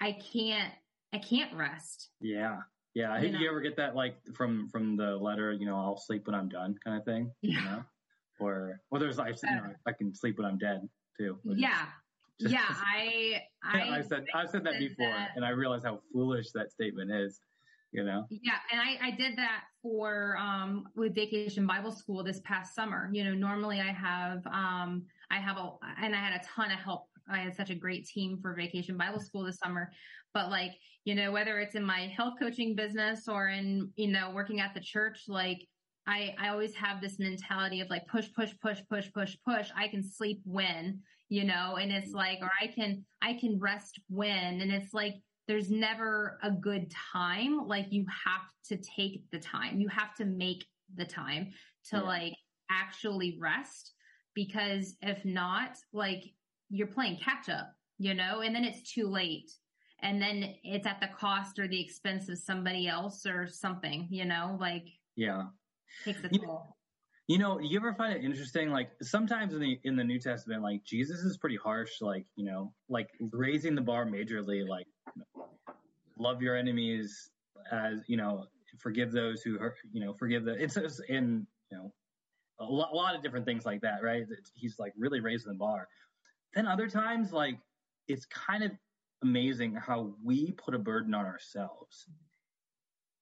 I can't I can't rest. Yeah. Yeah. You, know? you ever get that like from, from the letter, you know, I'll sleep when I'm done kind of thing, yeah. you know, or, well, there's like, you know, I can sleep when I'm dead too. Yeah. yeah. I, I, I said, I've said that before that, and I realize how foolish that statement is, you know? Yeah. And I, I did that for, um, with vacation Bible school this past summer. You know, normally I have, um, I have a, and I had a ton of help I had such a great team for vacation Bible school this summer. But like, you know, whether it's in my health coaching business or in, you know, working at the church, like I, I always have this mentality of like push, push, push, push, push, push. I can sleep when, you know, and it's mm-hmm. like, or I can, I can rest when. And it's like, there's never a good time. Like you have to take the time. You have to make the time to yeah. like actually rest because if not, like you're playing catch up, you know, and then it's too late. And then it's at the cost or the expense of somebody else or something, you know, like yeah, takes a toll. You know, you ever find it interesting? Like sometimes in the in the New Testament, like Jesus is pretty harsh. Like you know, like raising the bar majorly. Like love your enemies as you know, forgive those who hurt. You know, forgive the. It's in you know a lot, a lot of different things like that, right? It's, he's like really raising the bar. Then other times, like it's kind of amazing how we put a burden on ourselves,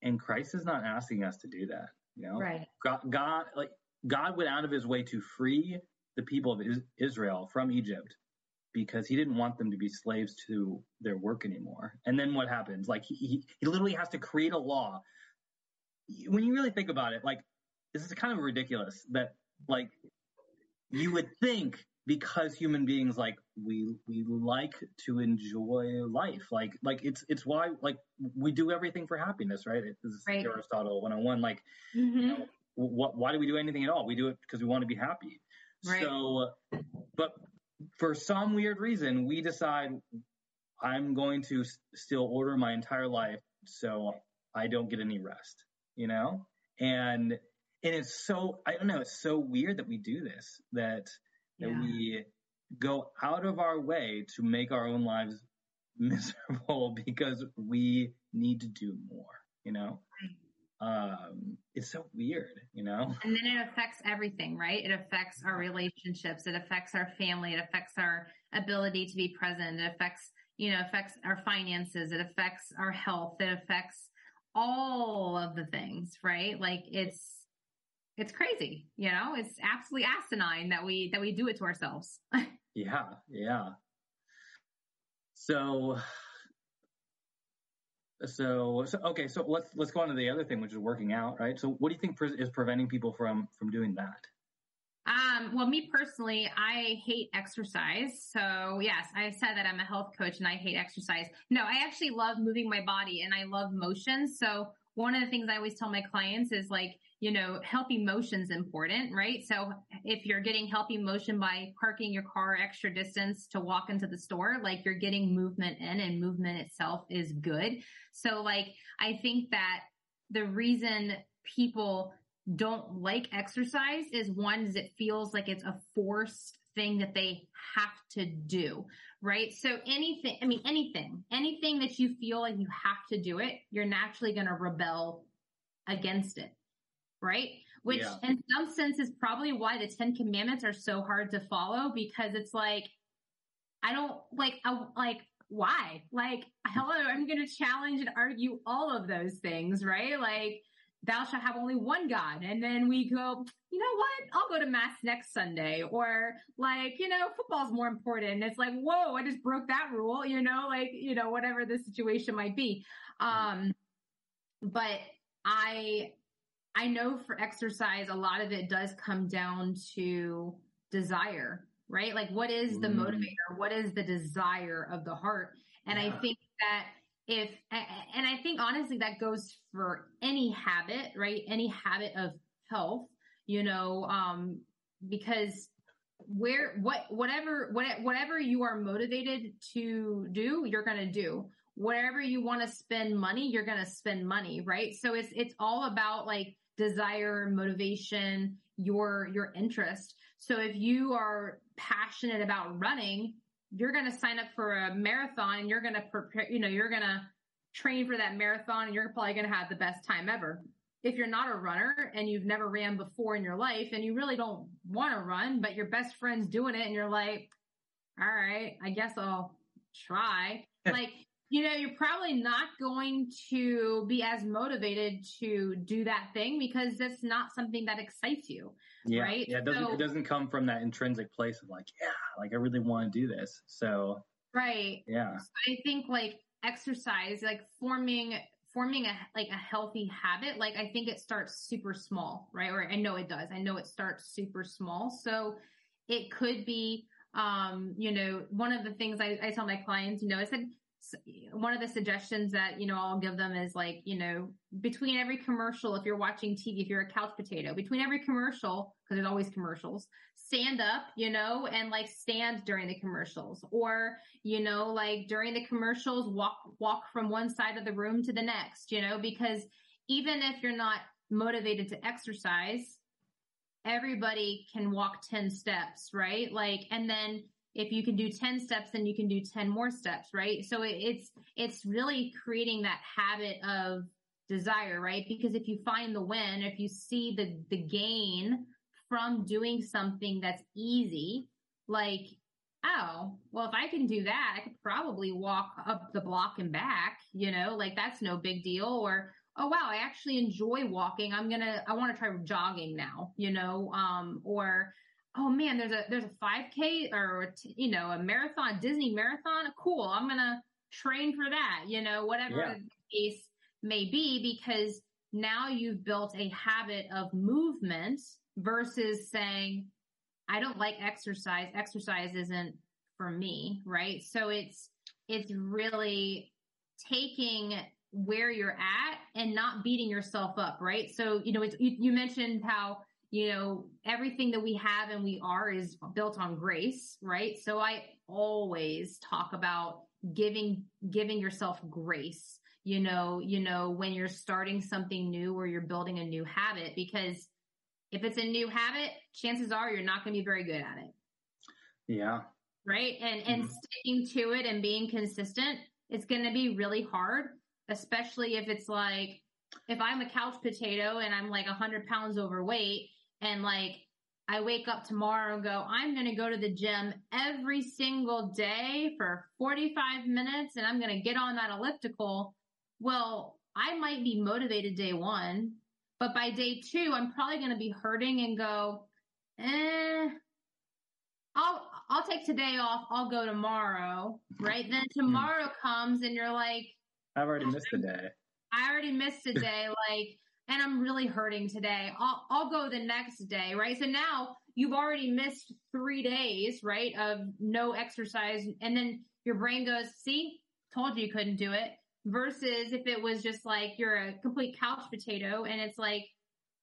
and Christ is not asking us to do that. You know, right? God, God like God went out of his way to free the people of Israel from Egypt because he didn't want them to be slaves to their work anymore. And then what happens? Like he, he, he literally has to create a law. When you really think about it, like this is kind of ridiculous that like you would think because human beings like we we like to enjoy life like like it's it's why like we do everything for happiness right this is right. aristotle 101 like mm-hmm. you know, what, why do we do anything at all? We do it because we want to be happy. Right. So, but for some weird reason, we decide I'm going to still order my entire life so I don't get any rest, you know? And, and it's so, I don't know, it's so weird that we do this, that, that yeah. we go out of our way to make our own lives miserable because we need to do more, you know? um, it's so weird, you know? And then it affects everything, right? It affects our relationships. It affects our family. It affects our ability to be present. It affects, you know, affects our finances. It affects our health. It affects all of the things, right? Like it's, it's crazy, you know, it's absolutely asinine that we, that we do it to ourselves. yeah. Yeah. So so, so okay, so let's let's go on to the other thing, which is working out, right? So, what do you think pre- is preventing people from from doing that? Um, well, me personally, I hate exercise. So yes, I said that I'm a health coach and I hate exercise. No, I actually love moving my body and I love motion. So one of the things I always tell my clients is like, you know, healthy motion's important, right? So if you're getting healthy motion by parking your car extra distance to walk into the store, like you're getting movement in and movement itself is good. So like, I think that the reason people don't like exercise is one is it feels like it's a forced thing that they have to do, right? So anything, I mean, anything, anything that you feel like you have to do it, you're naturally going to rebel against it, right? Which yeah. in some sense is probably why the 10 commandments are so hard to follow because it's like, I don't like, I, like, why? Like, hello, I'm going to challenge and argue all of those things, right? Like, thou shalt have only one God. And then we go, you know what? I'll go to mass next Sunday. Or like, you know, football's more important. It's like, whoa, I just broke that rule, you know, like, you know, whatever the situation might be. Um, but I, I know for exercise, a lot of it does come down to desire, right? Like what is the mm. motivator? What is the desire of the heart? And yeah. I think that if, and I think honestly that goes for any habit, right? Any habit of health, you know, um, because where, what, whatever, what, whatever you are motivated to do, you're going to do. Wherever you want to spend money, you're going to spend money, right? So it's, it's all about like desire, motivation, your, your interest. So if you are passionate about running, you're going to sign up for a marathon and you're going to prepare, you know, you're going to train for that marathon and you're probably going to have the best time ever. If you're not a runner and you've never ran before in your life and you really don't want to run, but your best friend's doing it and you're like, all right, I guess I'll try. like, you know, you're probably not going to be as motivated to do that thing because that's not something that excites you. Yeah, right. Yeah. It doesn't, so, it doesn't come from that intrinsic place of like, yeah, like I really want to do this. So, right. Yeah. So I think like exercise, like forming, forming a, like a healthy habit, like I think it starts super small, right? Or I know it does. I know it starts super small. So it could be, um, you know, one of the things I, I tell my clients, you know, I said, one of the suggestions that, you know, I'll give them is like, you know, between every commercial, if you're watching TV, if you're a couch potato, between every commercial, because there's always commercials, stand up, you know, and like stand during the commercials or, you know, like during the commercials, walk, walk from one side of the room to the next, you know, because even if you're not motivated to exercise, everybody can walk 10 steps, right? Like, and then if you can do 10 steps, then you can do 10 more steps, right? So it's, it's really creating that habit of desire, right? Because if you find the win, if you see the, the gain from doing something that's easy, like, oh, well, if I can do that, I could probably walk up the block and back, you know, like that's no big deal. Or, oh wow, I actually enjoy walking. I'm gonna, I want to try jogging now, you know, um, or, oh man, there's a, there's a 5k or, you know, a marathon, Disney marathon. Cool. I'm going to train for that, you know, whatever yeah. the case may be, because now you've built a habit of movement versus saying, I don't like exercise. Exercise isn't for me, right? So it's, it's really taking where you're at and not beating yourself up, right? So, you know, you, you mentioned how, you know, everything that we have and we are is built on grace, right? So I always talk about giving, giving yourself grace, you know, you know, when you're starting something new or you're building a new habit, because if it's a new habit, chances are you're not going to be very good at it. Yeah. Right. And, and mm-hmm. sticking to it and being consistent, it's going to be really hard especially if it's like, if I'm a couch potato and I'm like a hundred pounds overweight and like I wake up tomorrow and go, I'm going to go to the gym every single day for 45 minutes and I'm going to get on that elliptical. Well, I might be motivated day one, but by day two, I'm probably going to be hurting and go, eh, I'll, I'll take today off. I'll go tomorrow. Right. Then hmm. tomorrow comes and you're like, I've already missed a day. I already missed a day, like, and I'm really hurting today. I'll, I'll go the next day, right? So now you've already missed three days, right, of no exercise. And then your brain goes, see, told you you couldn't do it. Versus if it was just like you're a complete couch potato and it's like,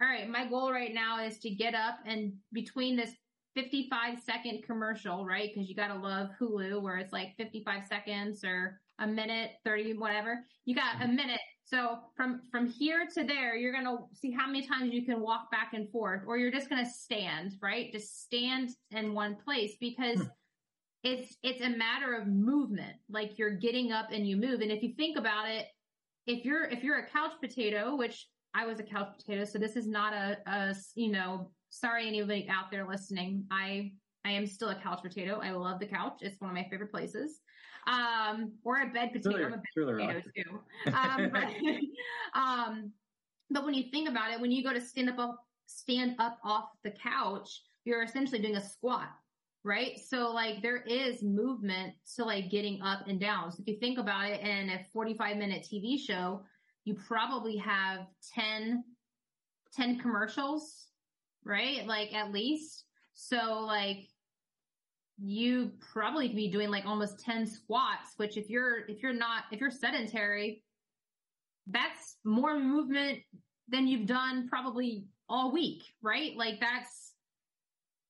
all right, my goal right now is to get up and between this 55 second commercial, right? Cause you gotta love Hulu where it's like 55 seconds or a minute, 30, whatever. You got a minute. So from, from here to there, you're going to see how many times you can walk back and forth, or you're just going to stand, right? Just stand in one place because hmm. it's, it's a matter of movement. Like you're getting up and you move. And if you think about it, if you're, if you're a couch potato, which I was a couch potato, so this is not a, a, you know, sorry anybody out there listening. I, I am still a couch potato. I love the couch. It's one of my favorite places um, or a bed potato. I'm a bed potato too. Um, but, um, but when you think about it, when you go to stand up, stand up off the couch, you're essentially doing a squat, right? So like there is movement to like getting up and down. So if you think about it in a 45 minute TV show, you probably have 10, 10 commercials, right? Like at least. So like you probably could be doing like almost 10 squats, which if you're, if you're not, if you're sedentary, that's more movement than you've done probably all week, right? Like that's,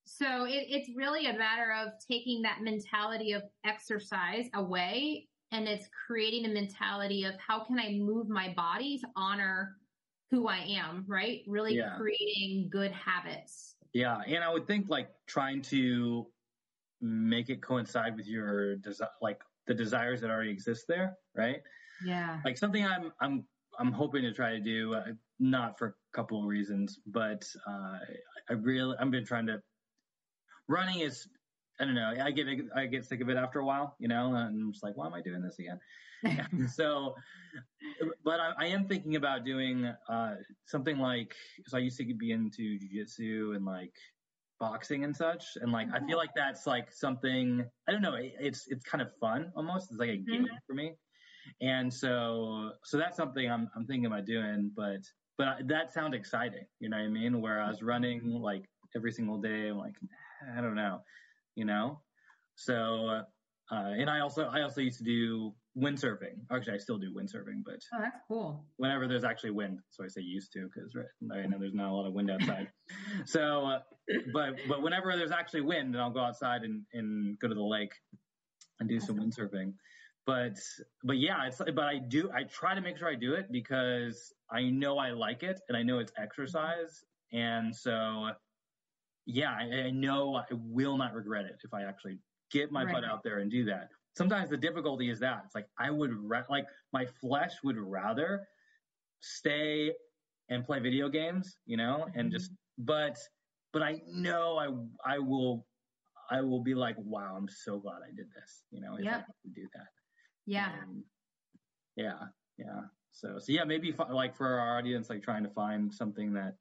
so it, it's really a matter of taking that mentality of exercise away and it's creating a mentality of how can I move my body to honor who I am, right? Really yeah. creating good habits. Yeah. And I would think like trying to make it coincide with your desire, like the desires that already exist there, right? Yeah. Like something I'm I'm I'm hoping to try to do, uh, not for a couple of reasons, but uh, I really I've been trying to. Running is I don't know. I get I get sick of it after a while, you know, and I'm just like, why am I doing this again? so, but I, I, am thinking about doing uh, something like. So I used to be into jujitsu and like boxing and such. And like, I feel like that's like something, I don't know, it's, it's kind of fun almost. It's like a game mm-hmm. for me. And so, so that's something I'm, I'm thinking about doing, but, but that sounds exciting. You know what I mean? Where I was running like every single day, I'm like, I don't know, you know? So, uh, and I also, I also used to do windsurfing. Actually, I still do windsurfing, but oh, that's cool. Whenever there's actually wind, so I say used to because right, I know there's not a lot of wind outside. so, uh, but but whenever there's actually wind, then I'll go outside and and go to the lake and do some windsurfing. But but yeah, it's but I do I try to make sure I do it because I know I like it and I know it's exercise, and so yeah, I, I know I will not regret it if I actually get my right. butt out there and do that sometimes the difficulty is that it's like I would ra- like my flesh would rather stay and play video games, you know, and mm-hmm. just but but I know I I will I will be like, wow, I'm so glad I did this, you know, if yep. I to do that. Yeah. Um, yeah. Yeah. So so yeah, maybe like for our audience, like trying to find something that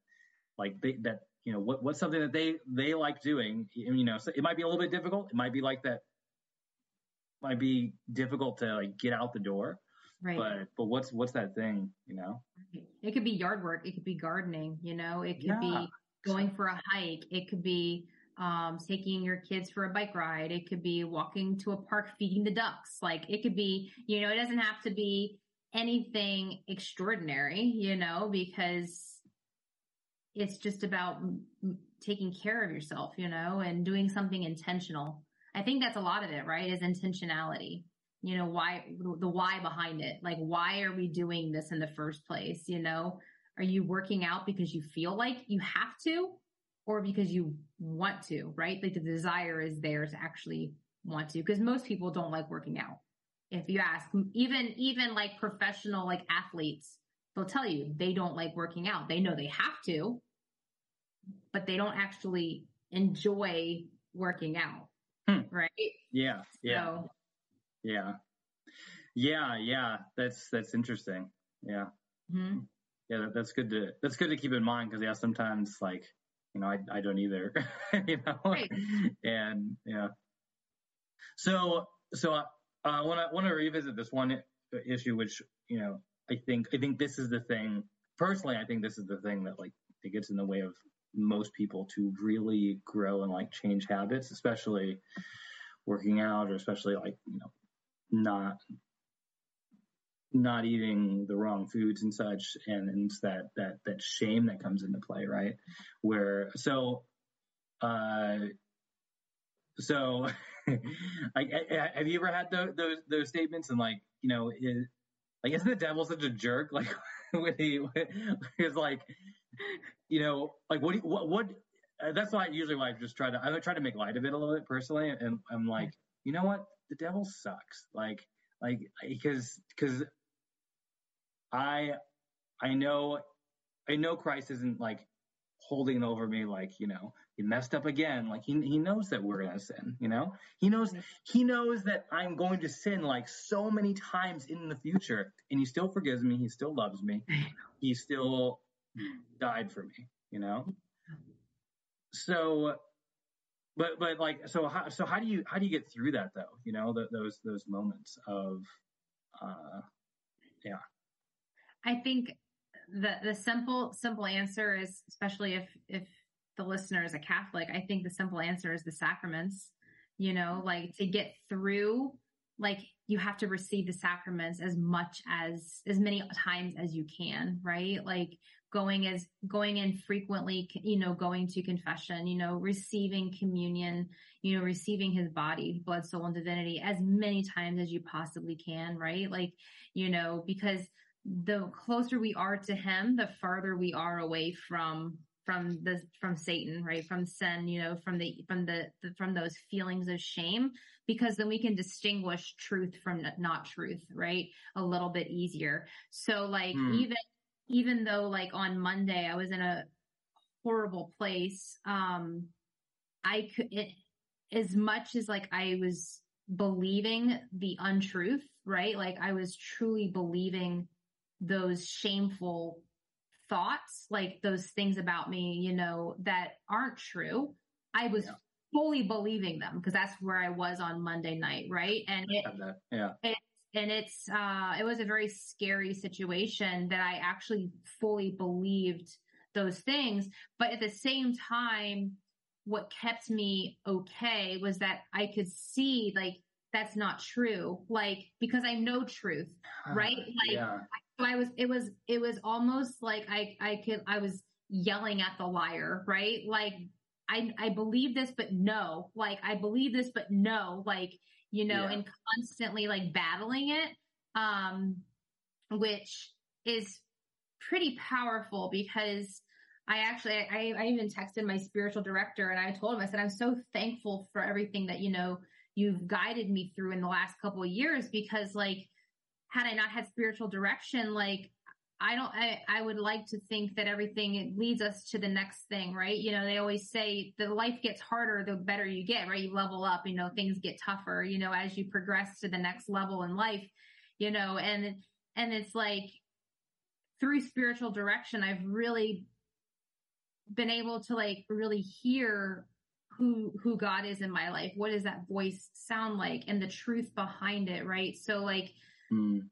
like they, that you know what what's something that they they like doing. You know, so it might be a little bit difficult. It might be like that might be difficult to like get out the door. Right. But but what's what's that thing, you know? It could be yard work, it could be gardening, you know, it could yeah. be going for a hike, it could be um, taking your kids for a bike ride, it could be walking to a park feeding the ducks. Like it could be, you know, it doesn't have to be anything extraordinary, you know, because it's just about taking care of yourself, you know, and doing something intentional. I think that's a lot of it, right? Is intentionality. You know, why, the why behind it. Like, why are we doing this in the first place? You know, are you working out because you feel like you have to or because you want to, right? Like the desire is there to actually want to, because most people don't like working out. If you ask, even, even like professional, like athletes, they'll tell you they don't like working out. They know they have to, but they don't actually enjoy working out. Hmm. Right. Yeah. Yeah. So. Yeah. Yeah. Yeah. That's, that's interesting. Yeah. Mm-hmm. Yeah. That, that's good to, that's good to keep in mind because yeah, sometimes like, you know, I, I don't either, you know, right. and yeah. So, so uh, I want to, want to revisit this one issue, which, you know, I think, I think this is the thing personally, I think this is the thing that like, it gets in the way of most people to really grow and like change habits, especially working out or especially like, you know, not not eating the wrong foods and such and, and it's that that that shame that comes into play right where so uh so I, I, have you ever had those, those those statements and like you know is, like isn't the devil such a jerk like when he was like you know, like what, you, what, what, uh, that's why usually why I just try to, I try to make light of it a little bit personally. And I'm like, you know what? The devil sucks. Like, like, because, because I, I know, I know Christ isn't like holding over me like, you know, he messed up again. Like he, he knows that we're to sin, you know, he knows, he knows that I'm going to sin like so many times in the future and he still forgives me. He still loves me. He still died for me, you know? So, but, but like, so how, so how do you, how do you get through that though? You know, the, those, those moments of, uh, yeah. I think the, the simple, simple answer is, especially if, if the listener is a Catholic, I think the simple answer is the sacraments, you know, like to get through, like you have to receive the sacraments as much as, as many times as you can, right? Like going as going in frequently, you know, going to confession, you know, receiving communion, you know, receiving his body, blood, soul, and divinity as many times as you possibly can, right? Like, you know, because the closer we are to him, the farther we are away from from the from Satan, right? From sin, you know, from the from the, the, from those feelings of shame, because then we can distinguish truth from not truth, right? A little bit easier. So like mm. even even though like on Monday I was in a horrible place, um, I could, it, as much as like I was believing the untruth, right? Like I was truly believing those shameful thoughts, like those things about me, you know, that aren't true. I was yeah. fully believing them because that's where I was on Monday night, right? And it, yeah. it and it's uh it was a very scary situation that I actually fully believed those things but at the same time what kept me okay was that I could see like that's not true. Like, because I know truth, right? Like, yeah. I was, it was, it was almost like I, I could, I was yelling at the liar, right? Like, I, I believe this, but no, like, I believe this, but no, like, you know, Yeah. and constantly like battling it, um, which is pretty powerful because I actually, I, I even texted my spiritual director and I told him, I said, I'm so thankful for everything that, you know, you've guided me through in the last couple of years because like, had I not had spiritual direction, like, I don't, I, I would like to think that everything leads us to the next thing, right? You know, they always say the life gets harder the better you get, right? You level up, you know, things get tougher, you know, as you progress to the next level in life, you know, and, and it's like through spiritual direction, I've really been able to like really hear who who God is in my life. What does that voice sound like and the truth behind it, right? So like Mm.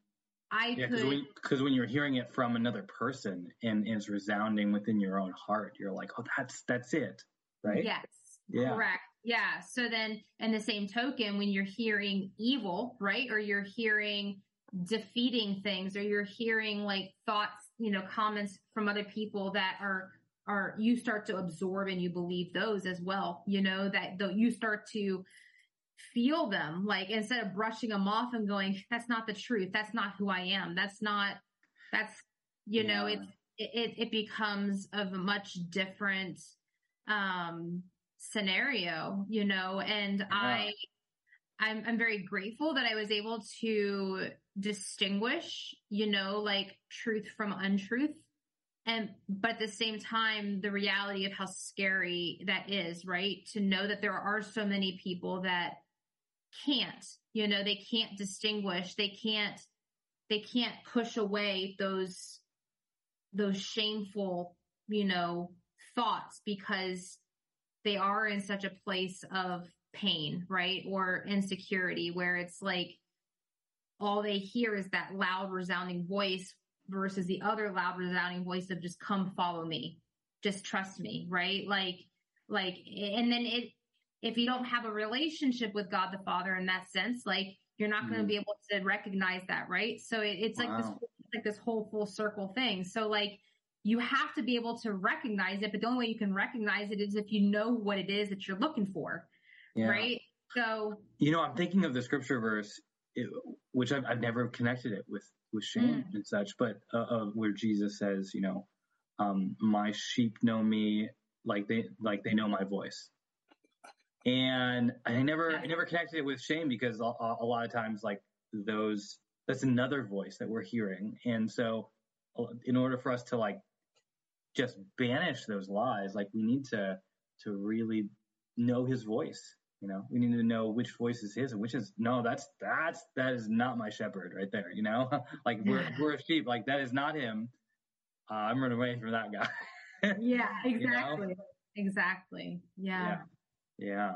I Yeah, could because when, 'cause when you're hearing it from another person and, is resounding within your own heart, you're like, oh, that's that's it, right? Yes. Yeah. Correct. Yeah. So then, in the same token, when you're hearing evil, right, or you're hearing defeating things, or you're hearing like thoughts, you know, comments from other people that are are you start to absorb and you believe those as well. You know that though you start to feel them, like instead of brushing them off and going, "That's not the truth. That's not who I am. That's not. That's you know, it's it, it it becomes of a much different um scenario, you know, and I I'm I'm very grateful that I was able to distinguish, you know, like truth from untruth. And but at the same time, the reality of how scary that is, right? To know that there are so many people that can't, you know, they can't distinguish, they can't they can't push away those those shameful, you know, thoughts because they are in such a place of pain, right? Or insecurity where it's like all they hear is that loud resounding voice versus the other loud resounding voice of just come follow me. Just trust me, right? Like, like, and then it, if you don't have a relationship with God the Father in that sense, like you're not going to Mhm. be able to recognize that, right? So it, it's like this, Wow. like this whole full circle thing. So like, you have to be able to recognize it, but the only way you can recognize it is if you know what it is that you're looking for, Yeah. right? So, You know, I'm thinking of the scripture verse, which I've, I've never connected it with with shame Mm. and such, but uh, uh, where Jesus says, you know, um, my sheep know me like they like they know my voice. And I never I never connected it with shame because a, a lot of times like those that's another voice that we're hearing, and so uh, in order for us to like just banish those lies, like we need to to really know His voice. You know, we need to know which voice is His and which is no. That's that's that is not my shepherd right there. You know, like we're we're a sheep. Like that is not Him. Uh, I'm running away from that guy. yeah, You know? exactly. Exactly. Yeah. Yeah.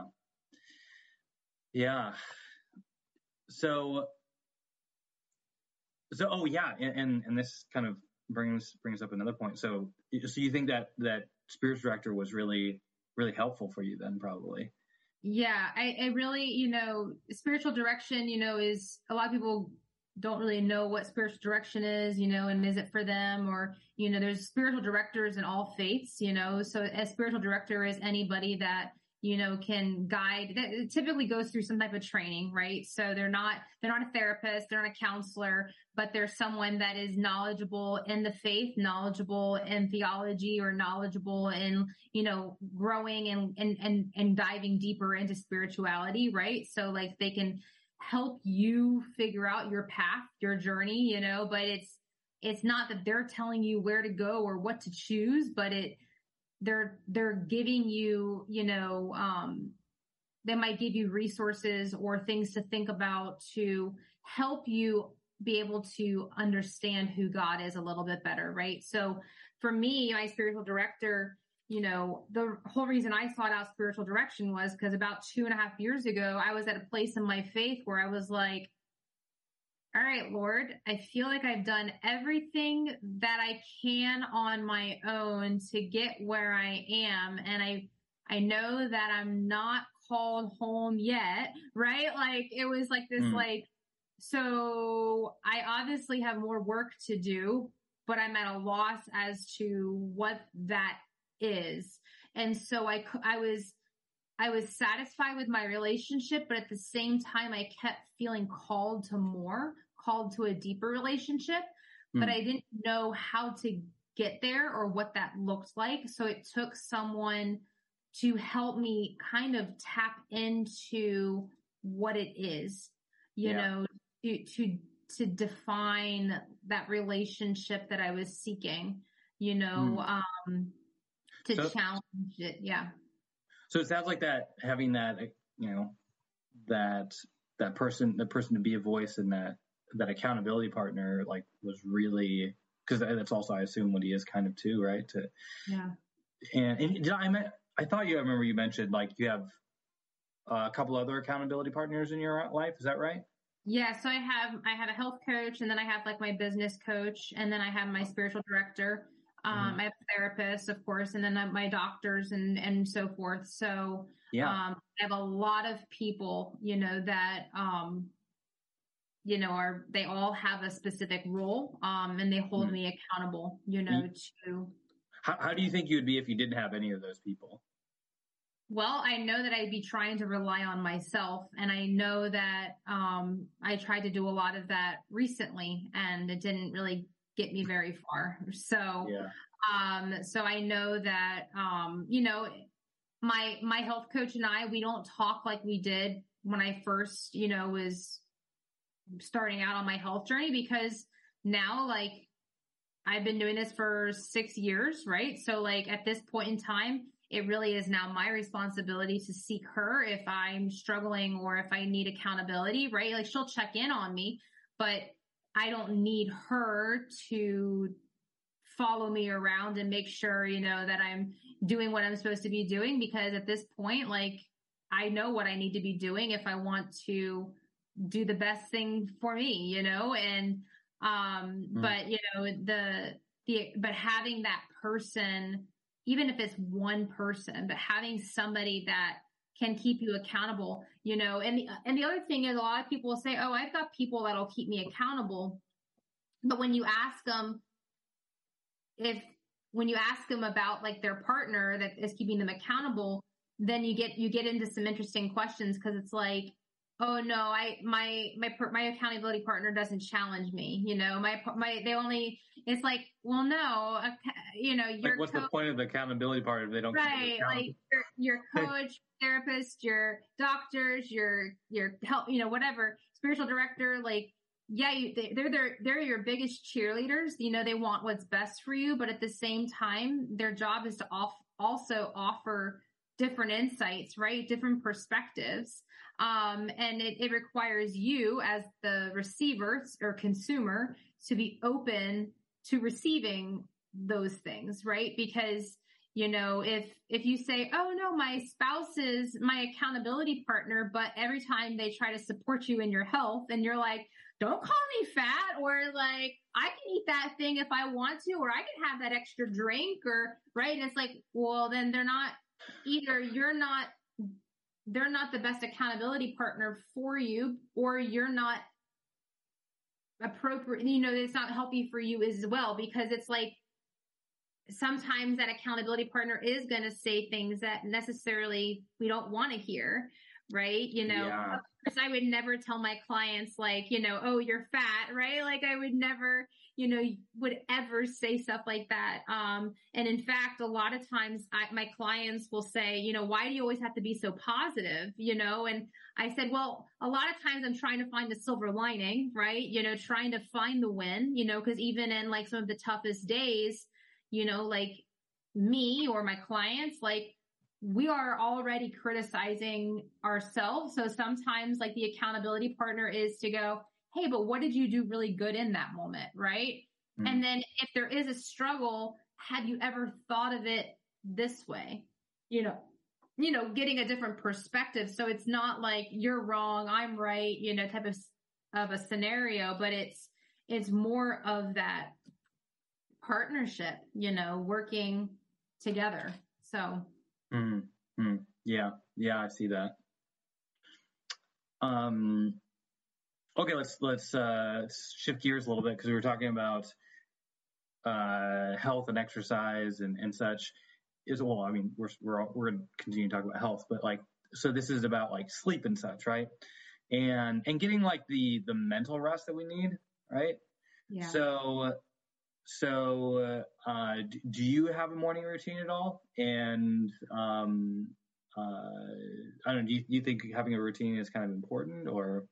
Yeah. So, so, oh yeah. And, and, and this kind of brings, brings up another point. So, so you think that, that spiritual director was really, really helpful for you then probably. Yeah, I, I really, you know, spiritual direction, you know, is a lot of people don't really know what spiritual direction is, you know, and is it for them or, you know, there's spiritual directors in all faiths, you know, so a spiritual director is anybody that, you know, can guide that typically goes through some type of training, right? So they're not, they're not a therapist, they're not a counselor, but they're someone that is knowledgeable in the faith, knowledgeable in theology or knowledgeable in, you know, growing and, and, and, and diving deeper into spirituality, right? So like they can help you figure out your path, your journey, you know, but it's, it's not that they're telling you where to go or what to choose, but it, they're, they're giving you, you know, um, they might give you resources or things to think about to help you be able to understand who God is a little bit better, right? So for me, my spiritual director, you know, the whole reason I sought out spiritual direction was because about two and a half years ago, I was at a place in my faith where I was like, all right, Lord, I feel like I've done everything that I can on my own to get where I am. And I, I know that I'm not called home yet, right? Like it was like this, Mm. like, so I obviously have more work to do, but I'm at a loss as to what that is. And so I, I was, I was satisfied with my relationship, but at the same time, I kept feeling called to more, called to a deeper relationship, but Mm. I didn't know how to get there or what that looked like. So it took someone to help me kind of tap into what it is, you Yeah. know, to, to, to define that relationship that I was seeking, you know, um, to So- challenge it. Yeah. So it sounds like that having that, you know, that that person, the person to be a voice and that that accountability partner, like, was really because that's also, I assume, what he is kind of too, right? To Yeah. and, and did I met, I thought you I remember you mentioned like you have uh, a couple other accountability partners in your life. Is that right? Yeah, so I have I have a health coach, and then I have like my business coach, and then I have my spiritual director. Um, Mhm. I have therapists, of course, and then my doctors and and so forth. So Yeah. um, I have a lot of people, you know, that um, you know are they all have a specific role, um, and they hold Mhm. me accountable, you know, to how, how do you think you would be if you didn't have any of those people? Well, I know that I'd be trying to rely on myself and I know that um I tried to do a lot of that recently and it didn't really get me very far. So Yeah. um so I know that um you know my my health coach and I we don't talk like we did when I first, you know, was starting out on my health journey because now like I've been doing this for 6 years, right? So like at this point in time it really is now my responsibility to seek her if I'm struggling or if I need accountability, right? Like she'll check in on me, but I don't need her to follow me around and make sure, you know, that I'm doing what I'm supposed to be doing because at this point, like I know what I need to be doing if I want to do the best thing for me, you know, and, um, Mm. but you know, the, the, but having that person, even if it's one person, but having somebody that can keep you accountable, you know, and the, and the other thing is a lot of people will say, Oh, I've got people that'll keep me accountable. But when you ask them if, when you ask them about like their partner that is keeping them accountable, then you get, you get into some interesting questions because it's like, oh no, I, my, my, my accountability partner doesn't challenge me, you know, my, my, they only, it's like, well, no, you know, your Like, what's the point of the accountability part if they don't right like your, your coach therapist your doctors your your help you know whatever spiritual director like yeah you, they, they're they're they're your biggest cheerleaders you know they want what's best for you but at the same time their job is to off, also offer different insights right different perspectives um and it, it requires you as the receiver or consumer to be open to receiving those things right? Because you know if if you say oh no my spouse is my accountability partner but every time they try to support you in your health and you're like don't call me fat or like i can eat that thing if i want to or i can have that extra drink or right? And it's like well then they're not either you're not they're not the best accountability partner for you or you're not appropriate you know it's not healthy for you as well because it's like sometimes that accountability partner is going to say things that necessarily we don't want to hear right? You know Yeah. of course i would never tell my clients like you know oh you're fat right? Like i would never you know would ever say stuff like that. Um and in fact a lot of times I, my clients will say you know why do you always have to be so positive? You know and i said well a lot of times i'm trying to find the silver lining right? You know trying to find the win you know because even in like some of the toughest days you know, like me or my clients, like we are already criticizing ourselves. So sometimes like the accountability partner is to go, Hey, but what did you do really good in that moment? Right. Mm. And then if there is a struggle, have you ever thought of it this way? You know, you know, getting a different perspective. So it's not like you're wrong, I'm right, you know, type of, of a scenario, but it's, it's more of that partnership, you know, working together. So Mm, mm, yeah, Yeah, I see that. Um, okay, let's let's uh, shift gears a little bit because we were talking about uh, health and exercise and, and such. Is well, I mean, we're we're we're going to continue to talk about health, but like, so this is about like sleep and such, right? And and getting like the the mental rest that we need, right? Yeah. So so uh, do you have a morning routine at all? And um, uh, I don't know. Do you, do you think having a routine is kind of important, or?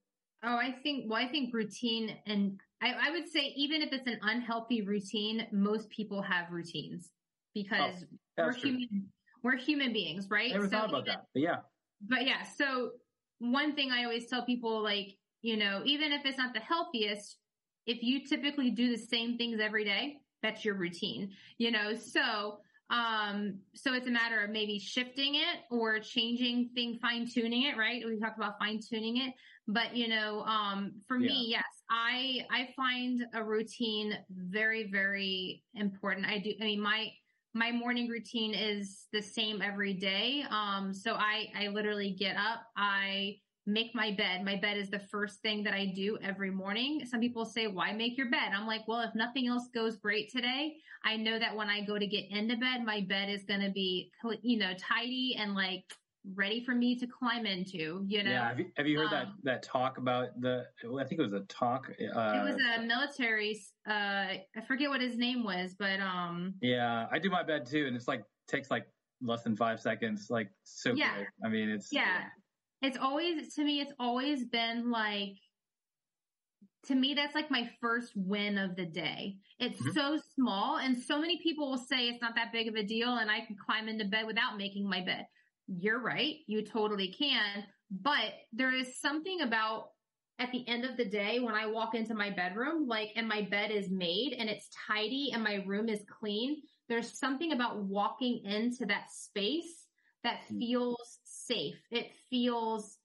Oh, I think, well, I think routine and I, I, would say even if it's an unhealthy routine, most people have routines because oh, we're true. human, we're human beings, right? I never so thought about even, that, but yeah. But yeah, so one thing I always tell people, like, you know, even if it's not the healthiest, if you typically do the same things every day, that's your routine, you know, so um, so it's a matter of maybe shifting it or changing thing, fine tuning it, right? We talked about fine tuning it, but you know, um, for yeah. me, yes, I, I find a routine very, very important. I do, I mean, my, my morning routine is the same every day. Um, so I, I literally get up, I, make my bed. My bed is the first thing that I do every morning. Some people say, why make your bed? I'm like, well, if nothing else goes great today, I know that when I go to get into bed, my bed is going to be, you know, tidy and like ready for me to climb into, you know? Yeah. Have you, have you heard um, that, that talk about the, I think it was a talk. Uh, it was a military, uh, I forget what his name was, but, um, yeah, I do my bed too. And it's like, takes like less than five seconds. Like so yeah. Quick. I mean, it's, yeah. It's always, to me, it's always been like, to me, that's like my first win of the day. It's mm-hmm. so small and so many people will say it's not that big of a deal and I can climb into bed without making my bed. You're right. You totally can. But there is something about at the end of the day when I walk into my bedroom, like, and my bed is made and it's tidy and my room is clean. There's something about walking into that space that mm. feels safe. It feels,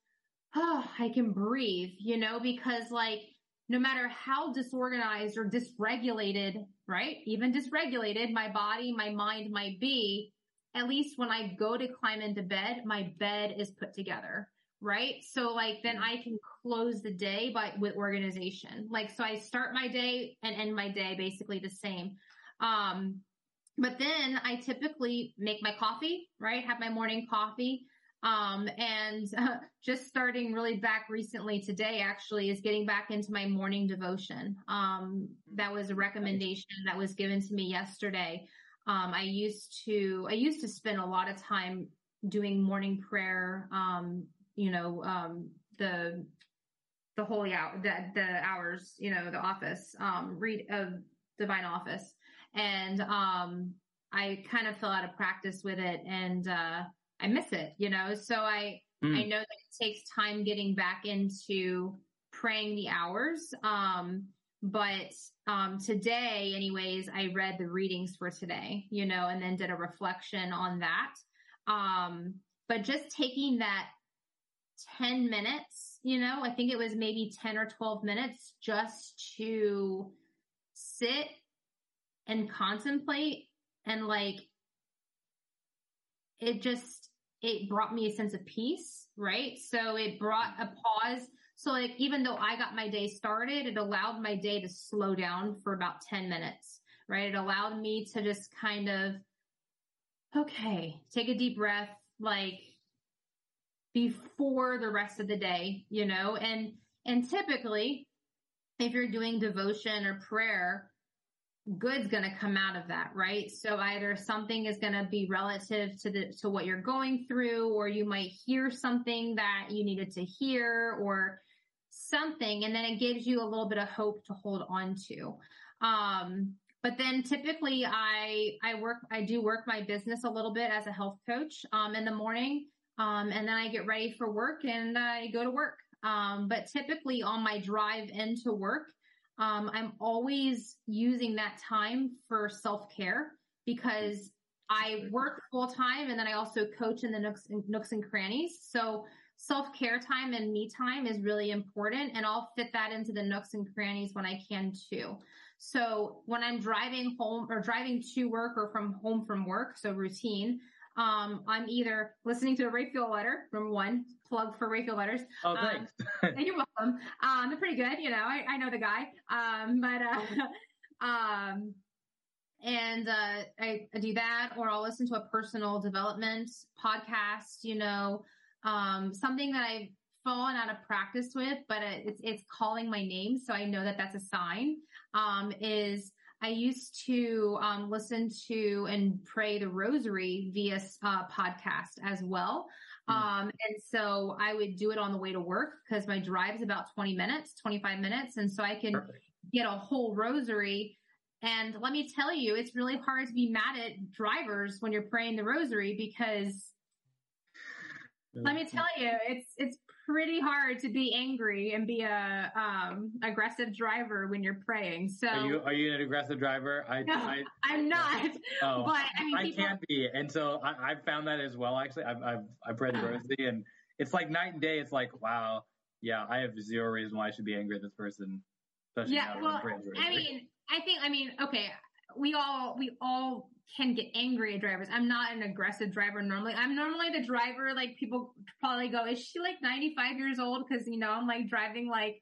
oh, I can breathe, you know, because like no matter how disorganized or dysregulated, right? Even dysregulated, my body, my mind might be, at least when I go to climb into bed, my bed is put together. Right. So like then I can close the day by with organization. Like, so I start my day and end my day basically the same. Um, but then I typically make my coffee, right? Have my morning coffee. Um, and uh, just starting really back recently today actually is getting back into my morning devotion. Um, that was a recommendation that was given to me yesterday. Um, I used to, I used to spend a lot of time doing morning prayer, um, you know, um, the, the holy hour, the, the hours, you know, the office, um, read of divine office. And, I kind of fell out of practice with it and, uh, I miss it, you know? So I, mm. I know that it takes time getting back into praying the hours. Um, but, um, today, anyways, I read the readings for today, you know, and then did a reflection on that. Um, but just taking that 10 minutes, you know, I think it was maybe 10 or 12 minutes just to sit and contemplate and like it just it brought me a sense of peace, right? So it brought a pause. So like even though I got my day started, it allowed my day to slow down for about 10 minutes, right? It allowed me to just kind of okay, take a deep breath like before the rest of the day, you know? And and typically if you're doing devotion or prayer, good's going to come out of that, right? So either something is going to be relative to the, to what you're going through, or you might hear something that you needed to hear or something. And then it gives you a little bit of hope to hold on to. Um, but then typically I, I work, I do work my business a little bit as a health coach, um, in the morning. Um, and then I get ready for work and I go to work. Um, but typically on my drive into work, um, I'm always using that time for self care because I work full time and then I also coach in the nooks and, nooks and crannies. So self care time and me time is really important and I'll fit that into the nooks and crannies when I can too. So when I'm driving home or driving to work or from home from work, so routine, um, I'm either listening to a Raphael letter, number one, plug for Raphael letters. Oh, thanks. Um, you're welcome. Um, they're pretty good. You know, I, I know the guy. Um, but, uh, um, and, uh, I, I do that or I'll listen to a personal development podcast, you know, um, something that I've fallen out of practice with, but it's, it's calling my name. So I know that that's a sign, um, is, I used to um, listen to and pray the rosary via uh, podcast as well. Mm. Um, and so I would do it on the way to work because my drive is about 20 minutes, 25 minutes. And so I can Perfect. get a whole rosary. And let me tell you, it's really hard to be mad at drivers when you're praying the rosary because let me tell you, it's it's pretty hard to be angry and be a um, aggressive driver when you're praying. So are you are you an aggressive driver? I, no, I am not. Oh, but I mean, I people... can't be, and so I, have found that as well. Actually, I've I've I've read the rosary, and it's like night and day. It's like wow, yeah, I have zero reason why I should be angry at this person. yeah, well, I mean, I think I mean, okay, we all we all can get angry at drivers. I'm not an aggressive driver normally. I'm normally the driver, like people probably go, is she like 95 years old? Cause you know, I'm like driving like,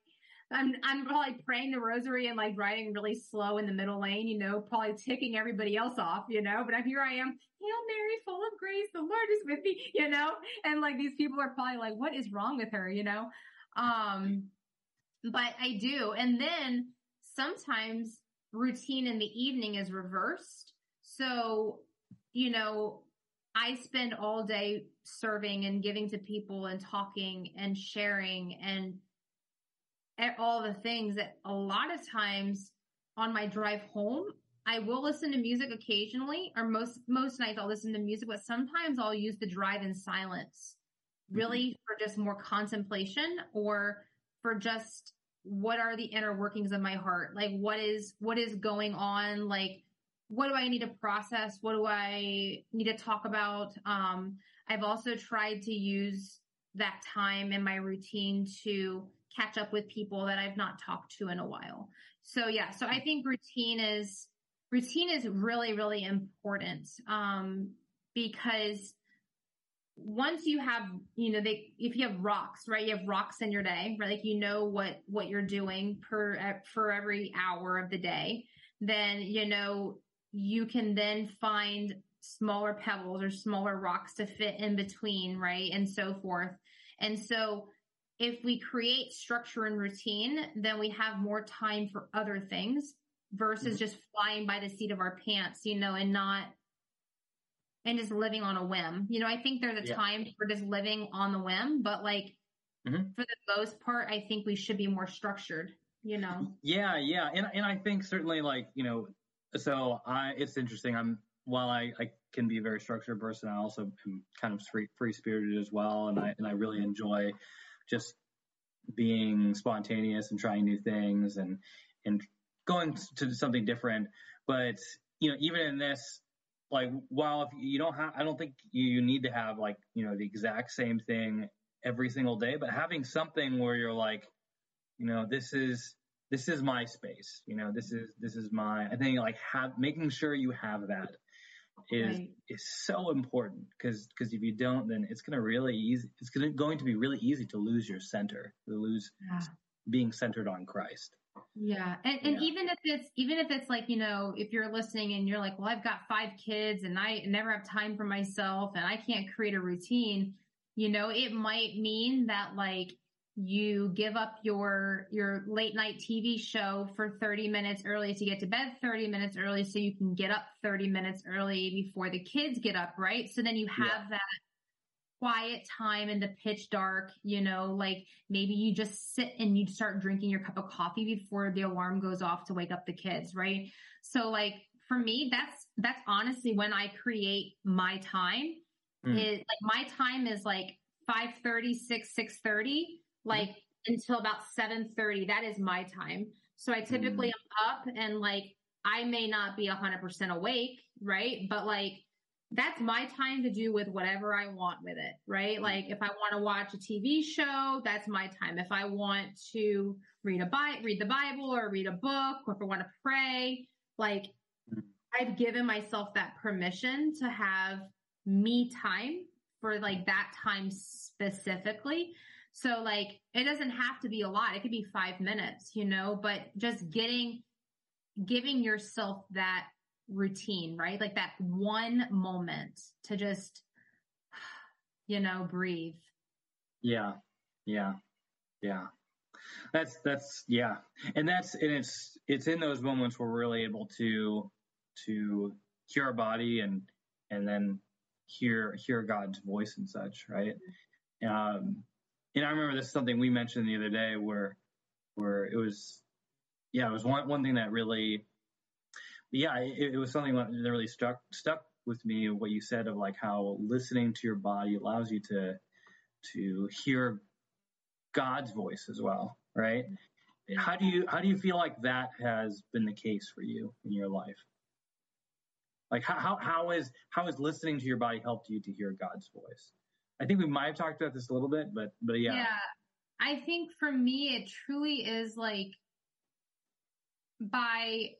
I'm, I'm probably praying the rosary and like driving really slow in the middle lane, you know, probably ticking everybody else off, you know, but I'm here I am, Hail Mary, full of grace, the Lord is with me, you know, and like these people are probably like, what is wrong with her, you know? Um, but I do. And then sometimes routine in the evening is reversed so, you know, I spend all day serving and giving to people and talking and sharing and all the things that a lot of times on my drive home, I will listen to music occasionally or most, most nights I'll listen to music, but sometimes I'll use the drive in silence really mm-hmm. for just more contemplation or for just what are the inner workings of my heart? Like what is, what is going on? Like, what do I need to process? What do I need to talk about? Um, I've also tried to use that time in my routine to catch up with people that I've not talked to in a while. So yeah, so I think routine is, routine is really, really important. Um, because once you have, you know, they, if you have rocks, right? You have rocks in your day, right? Like you know what, what you're doing per, for every hour of the day, then, you know, you can then find smaller pebbles or smaller rocks to fit in between, right? And so forth. And so if we create structure and routine, then we have more time for other things versus mm-hmm. just flying by the seat of our pants, you know, and not, and just living on a whim. You know, I think there's a yeah. time for just living on the whim, but like mm-hmm. for the most part, I think we should be more structured, you know? Yeah. Yeah. And, and I think certainly like, you know, so I, it's interesting. I'm, while I, I can be a very structured person, I also am kind of free, free spirited as well. And I, and I really enjoy just being spontaneous and trying new things and, and going to something different. But, you know, even in this, like, while if you don't have, I don't think you need to have like, you know, the exact same thing every single day, but having something where you're like, you know, this is, this is my space. You know, this is this is my. I think like have making sure you have that is right. is so important because because if you don't, then it's gonna really easy. It's gonna going to be really easy to lose your center, to lose yeah. being centered on Christ. Yeah. And, and yeah. even if it's, even if it's like, you know, if you're listening and you're like, well, I've got five kids and I never have time for myself and I can't create a routine, you know, it might mean that like you give up your your late night TV show for 30 minutes early to get to bed 30 minutes early so you can get up 30 minutes early before the kids get up, right? So then you have yeah. that quiet time in the pitch dark, you know, like maybe you just sit and you start drinking your cup of coffee before the alarm goes off to wake up the kids, right? So like for me, that's that's honestly when I create my time. Mm. Is like my time is like 5:30, 6, 6:30 like until about 7:30. That is my time. So I typically mm. am up and like I may not be 100% awake, right? But like that's my time to do with whatever I want with it, right? Mm. Like if I want to watch a TV show, that's my time. If I want to read a Bi- read the Bible or read a book or if I want to pray, like. I've given myself that permission to have me time for like that time specifically. So like it doesn't have to be a lot. It could be five minutes, you know, but just getting, giving yourself that routine, right? Like that one moment to just, you know, breathe. Yeah. Yeah. Yeah. That's, that's, yeah. And that's, and it's, it's in those moments where we're really able to, to hear our body and, and then hear, hear God's voice and such, right? Um, and I remember this is something we mentioned the other day where, where it was, yeah, it was one, one thing that really, yeah, it, it was something that really stuck, stuck with me, what you said of like how listening to your body allows you to, to hear God's voice as well, right? How do you, how do you feel like that has been the case for you in your life? Like how, how, how is, how has listening to your body helped you to hear God's voice? I think we might have talked about this a little bit, but but yeah. Yeah. I think for me it truly is like by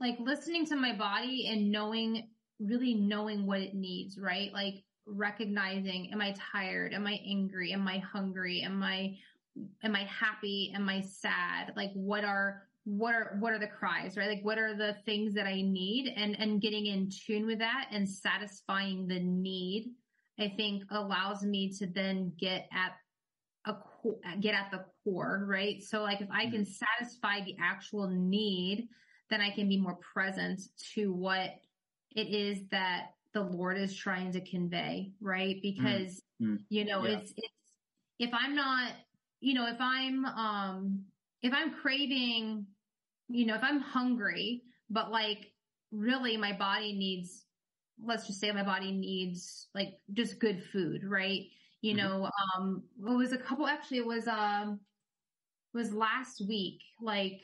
like listening to my body and knowing really knowing what it needs, right? Like recognizing am I tired? Am I angry? Am I hungry? Am I am I happy? Am I sad? Like what are what are what are the cries right like what are the things that i need and and getting in tune with that and satisfying the need I think allows me to then get at a get at the core, right? So like if I can mm-hmm. satisfy the actual need, then I can be more present to what it is that the Lord is trying to convey, right? Because mm-hmm. you know, yeah. it's it's if I'm not, you know, if I'm um if I'm craving, you know, if I'm hungry, but like really my body needs let's just say my body needs like just good food, right? You mm-hmm. know, um, it was a couple, actually it was, um, it was last week, like,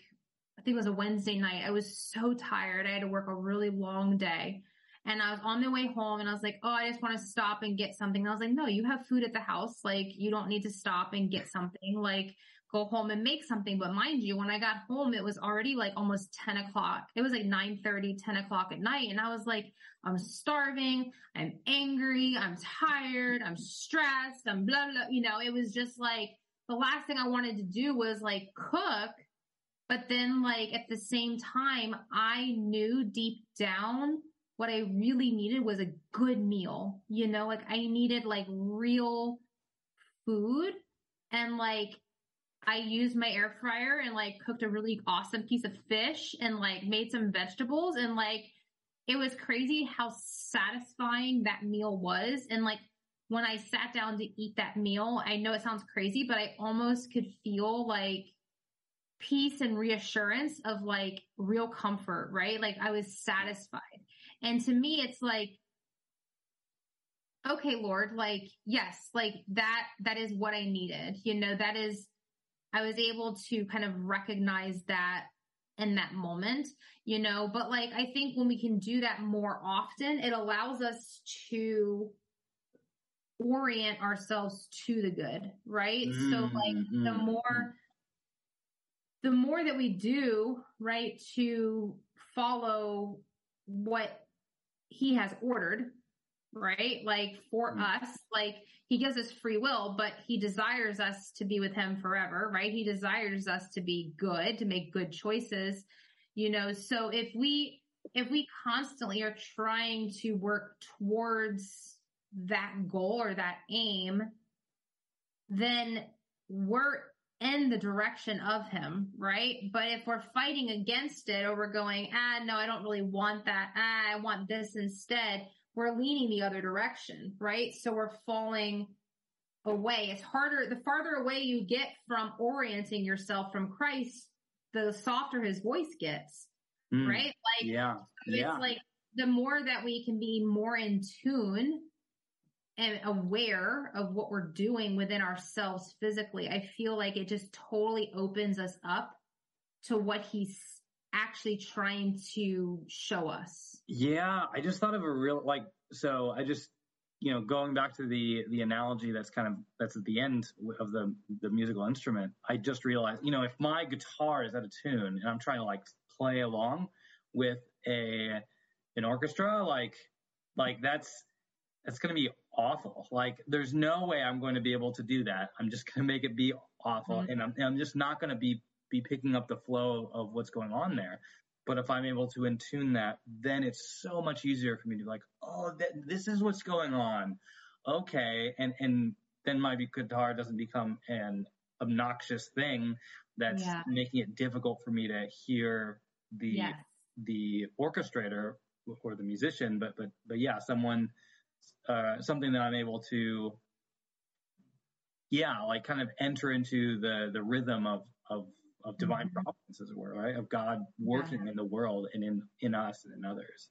I think it was a Wednesday night. I was so tired. I had to work a really long day. And I was on my way home and I was like, oh, I just want to stop and get something. And I was like, no, you have food at the house. Like, you don't need to stop and get something. Like, go home and make something. But mind you, when I got home, it was already like almost 10 o'clock. It was like 9 30, 10 o'clock at night. And I was like, I'm starving. I'm angry. I'm tired. I'm stressed. I'm blah, blah. You know, it was just like the last thing I wanted to do was like cook. But then like at the same time, I knew deep down what I really needed was a good meal. You know, like I needed like real food and like I used my air fryer and like cooked a really awesome piece of fish and like made some vegetables and like it was crazy how satisfying that meal was. And like when I sat down to eat that meal, I know it sounds crazy, but I almost could feel like peace and reassurance of like real comfort, right? Like I was satisfied. And to me, it's like, okay, Lord, like, yes, like that, that is what I needed. You know, that is I was able to kind of recognize that in that moment, you know, but like I think when we can do that more often, it allows us to orient ourselves to the good, right? Mm-hmm. So like the mm-hmm. more the more that we do, right, to follow what he has ordered, right? Like for mm-hmm. us, like he gives us free will, but he desires us to be with him forever, right? He desires us to be good, to make good choices, you know, so if we, if we constantly are trying to work towards that goal or that aim, then we're in the direction of him, right? But if we're fighting against it or we're going, ah, no, I don't really want that. Ah, I want this instead we're leaning the other direction, right? So we're falling away. It's harder, the farther away you get from orienting yourself from Christ, the softer his voice gets, mm, right? Like, yeah, it's yeah. like the more that we can be more in tune and aware of what we're doing within ourselves physically, I feel like it just totally opens us up to what he's actually trying to show us. Yeah, I just thought of a real like so I just you know going back to the the analogy that's kind of that's at the end of the the musical instrument. I just realized, you know, if my guitar is out of tune and I'm trying to like play along with a an orchestra like Like that's that's going to be awful. Like there's no way I'm going to be able to do that. I'm just going to make it be awful, mm-hmm. and I'm and I'm just not going to be be picking up the flow of what's going on there. But if I'm able to intune that, then it's so much easier for me to be like, oh, th- this is what's going on. Okay, and and then my guitar doesn't become an obnoxious thing that's yeah. making it difficult for me to hear the yes. the orchestrator or the musician. But but but yeah, someone uh, something that I'm able to yeah, like kind of enter into the the rhythm of of of divine mm-hmm. providence, as it were, right? Of God working yeah. in the world and in in us and in others.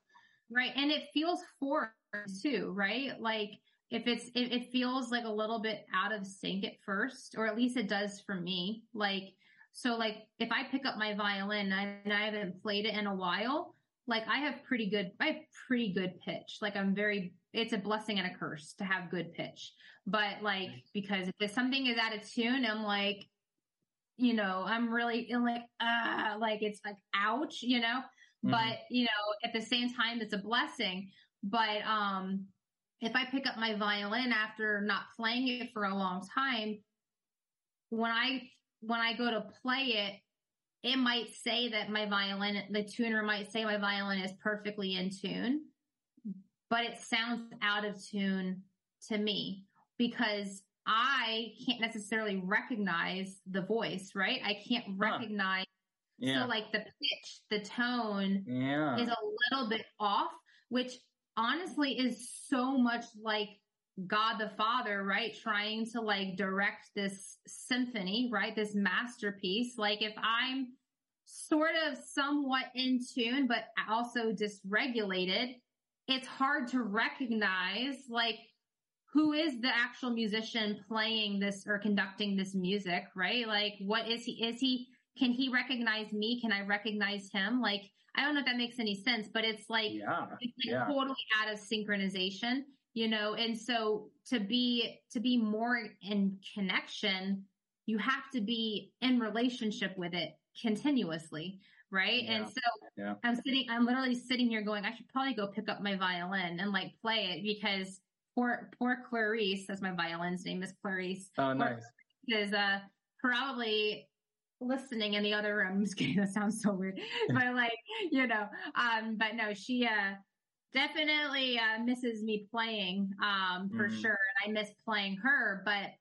Right, and it feels forced too, right? Like if it's it, it feels like a little bit out of sync at first, or at least it does for me. Like so, like if I pick up my violin and I haven't played it in a while, like I have pretty good, I have pretty good pitch. Like I'm very, it's a blessing and a curse to have good pitch. But like, because if something is out of tune, I'm like, you know, I'm really like, ah, uh, like it's like, ouch, you know, mm-hmm. but you know, at the same time, it's a blessing. But, um, if I pick up my violin after not playing it for a long time, when I, when I go to play it, it might say that my violin, the tuner might say my violin is perfectly in tune, but it sounds out of tune to me because I can't necessarily recognize the voice, right? I can't recognize. Yeah. So like the pitch, the tone yeah. is a little bit off, which honestly is so much like God the Father, right? Trying to like direct this symphony, right? This masterpiece. Like if I'm sort of somewhat in tune, but also dysregulated, it's hard to recognize like who is the actual musician playing this or conducting this music, right? Like, what is he? Is he, can he recognize me? Can I recognize him? Like, I don't know if that makes any sense, but it's like, yeah, it's like yeah. totally out of synchronization, you know? And so to be, to be more in connection, you have to be in relationship with it continuously. Right. Yeah. And so yeah. I'm sitting, I'm literally sitting here going, I should probably go pick up my violin and like play it because poor poor Clarice, that's my violin's name is Clarice. Oh, nice. Is uh probably listening in the other room. I'm just kidding. That sounds so weird, but like you know, um, but no, she uh definitely uh misses me playing um for mm-hmm. sure, and I miss playing her, but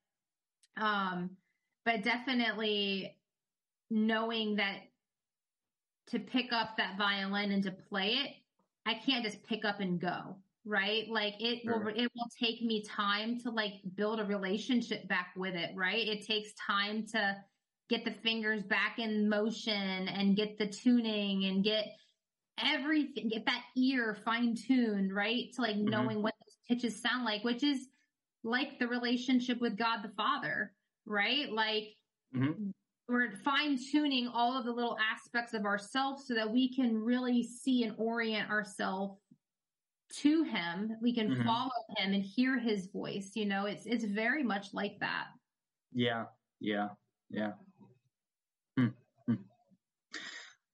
um, but definitely knowing that to pick up that violin and to play it, I can't just pick up and go right? Like it sure. will, it will take me time to like build a relationship back with it, right? It takes time to get the fingers back in motion and get the tuning and get everything, get that ear fine tuned, right? To like mm-hmm. knowing what those pitches sound like, which is like the relationship with God the Father, right? Like mm-hmm. we're fine tuning all of the little aspects of ourselves so that we can really see and orient ourselves to him. We can mm-hmm. follow him and hear his voice. You know, it's, it's very much like that. Yeah. Yeah. Yeah. Hmm. Hmm.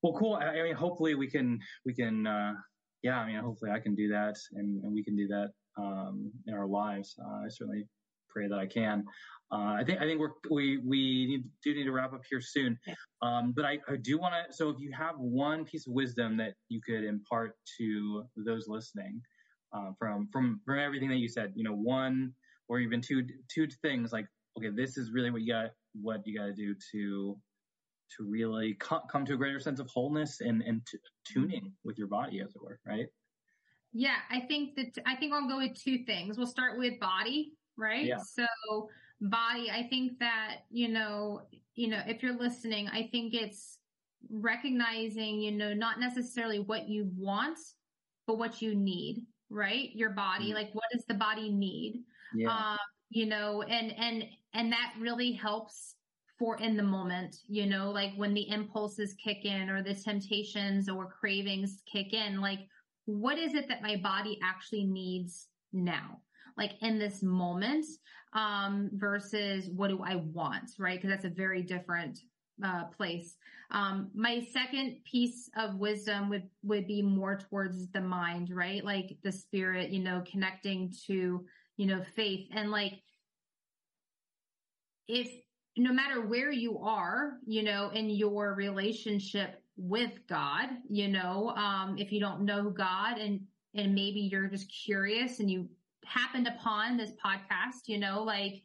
Well, cool. I, I, mean, hopefully we can, we can, uh, yeah, I mean, hopefully I can do that and, and we can do that, um, in our lives. Uh, I certainly pray that I can. Uh, I think I think we're we we need, do need to wrap up here soon. Um, but I, I do want to. So if you have one piece of wisdom that you could impart to those listening uh, from from from everything that you said, you know, one or even two two things like okay, this is really what you got what you got to do to to really co- come to a greater sense of wholeness and and t- tuning with your body, as it were, right? Yeah, I think that I think I'll go with two things. We'll start with body, right? Yeah. So body, I think that, you know, you know, if you're listening, I think it's recognizing, you know, not necessarily what you want, but what you need, right? Your body, mm like what does the body need? Yeah. Um, you know, and, and, and that really helps for in the moment, you know, like when the impulses kick in or the temptations or cravings kick in, like what is it that my body actually needs now? Like in this moment, um, versus what do I want, right? Because that's a very different uh, place. Um, my second piece of wisdom would, would be more towards the mind, right? Like the spirit, you know, connecting to, you know, faith and like, if no matter where you are, you know, in your relationship with God, you know, um, if you don't know God and, and maybe you're just curious and you happened upon this podcast, you know, like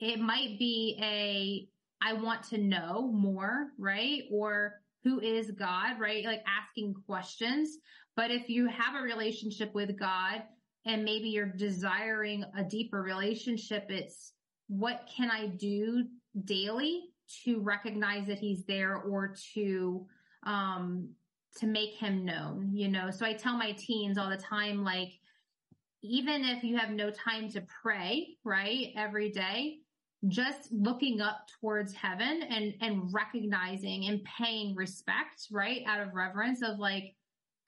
it might be a, I want to know more, right? Or who is God, right? Like asking questions. But if you have a relationship with God and maybe you're desiring a deeper relationship, it's what can I do daily to recognize that he's there or to, um, to make him known, you know? So I tell my teens all the time, like, even if you have no time to pray, right, every day, just looking up towards heaven and, and recognizing and paying respect, right, out of reverence of like,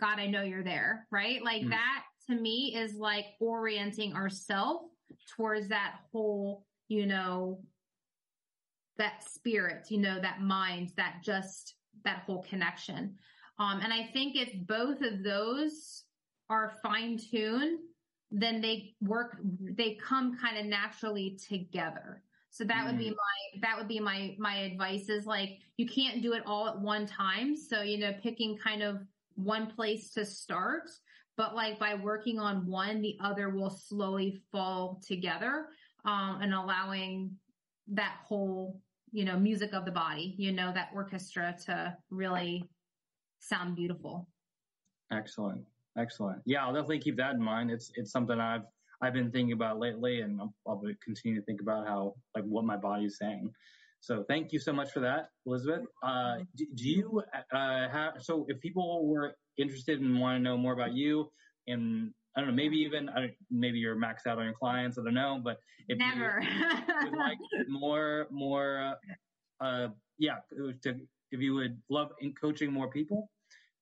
God, I know you're there, right? Like mm. that to me is like orienting ourselves towards that whole, you know, that spirit, you know, that mind, that just that whole connection. Um, and I think if both of those are fine tuned, then they work, they come kind of naturally together. So that would be mm. my, that would be my, my advice is like, you can't do it all at one time. So, you know, picking kind of one place to start, but like by working on one, the other will slowly fall together, um, and allowing that whole, you know, music of the body, you know, that orchestra to really sound beautiful. Excellent. Excellent. Yeah, I'll definitely keep that in mind. It's, it's something I've, I've been thinking about lately and I'll, I'll continue to think about how, like what my body is saying. So thank you so much for that, Elizabeth. Uh, do, do, you, uh, have, so if people were interested and want to know more about you and I don't know, maybe even, maybe you're maxed out on your clients. I don't know, but if Never. you would like more, more, uh, yeah, to, if you would love in coaching more people,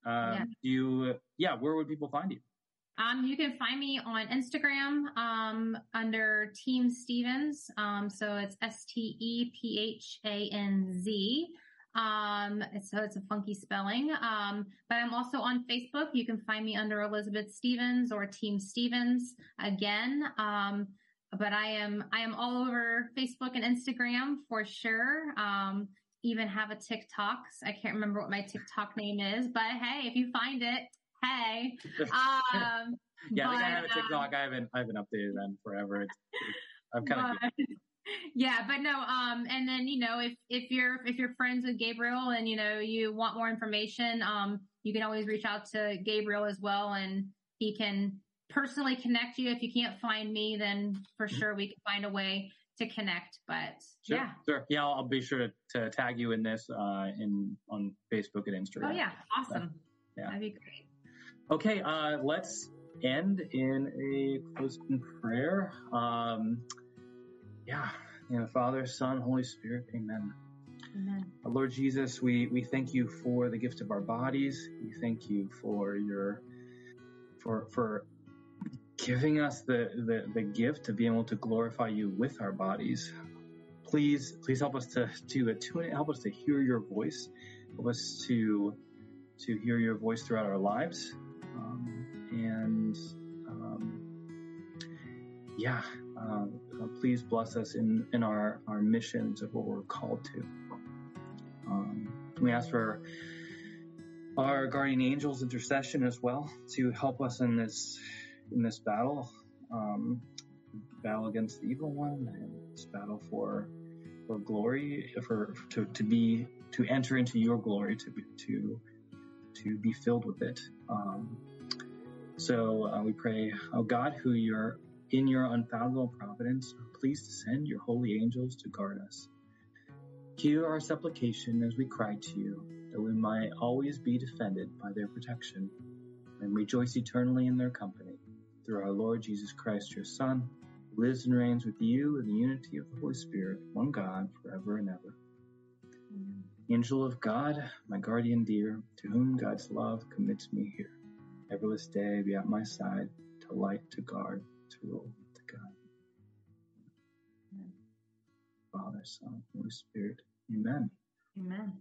um, yeah. you, yeah, where would people find you? Um, you can find me on Instagram um, under Team Stephanz. Um, so it's S T E P H A N Z. Um, so it's a funky spelling. Um, but I'm also on Facebook. You can find me under Elizabeth Stephanz or Team Stephanz again. Um, but I am, I am all over Facebook and Instagram for sure. Um, even have a TikTok. I can't remember what my TikTok name is, but hey, if you find it, hey. Um, yeah, but, I think I have a TikTok. Um, I haven't, I haven't updated them forever. It's, I'm kind of yeah, but no, um, and then, you know, if, if you're, if you're friends with Gabriel and, you know, you want more information, um, you can always reach out to Gabriel as well and he can personally connect you. If you can't find me, then for mm-hmm. sure we can find a way to connect, but sure, yeah. Sure. Yeah, I'll, I'll, be sure to, to tag you in this, uh, in, on Facebook and Instagram. Oh yeah. Awesome. yeah. That'd be great. Okay. Uh, let's end in a closing prayer. Um, yeah. In the Father, Son, Holy Spirit. Amen. Amen. Lord Jesus, we, we thank you for the gift of our bodies. We thank you for your, for, for giving us the, the, the gift to be able to glorify you with our bodies. Please, please help us to, to attune it, help us to hear your voice, help us to, to hear your voice throughout our lives. Um, and, um, yeah, uh, please bless us in, in our, our missions of what we're called to. Um, we ask for our guardian angels intercession as well to help us in this in this battle, um, battle against the evil one, and this battle for for glory, for to, to be to enter into your glory, to be, to to be filled with it. Um, so uh, we pray, oh God, who you're in your unfathomable providence, please send your holy angels to guard us. Hear our supplication as we cry to you, that we might always be defended by their protection and rejoice eternally in their company. Through our Lord Jesus Christ, your Son, who lives and reigns with you in the unity of the Holy Spirit, one God, forever and ever. Amen. Angel of God, my guardian dear, to whom God's love commits me here, everless day be at my side, to light, to guard, to rule, to guide. Amen. Father, Son, Holy Spirit. Amen. Amen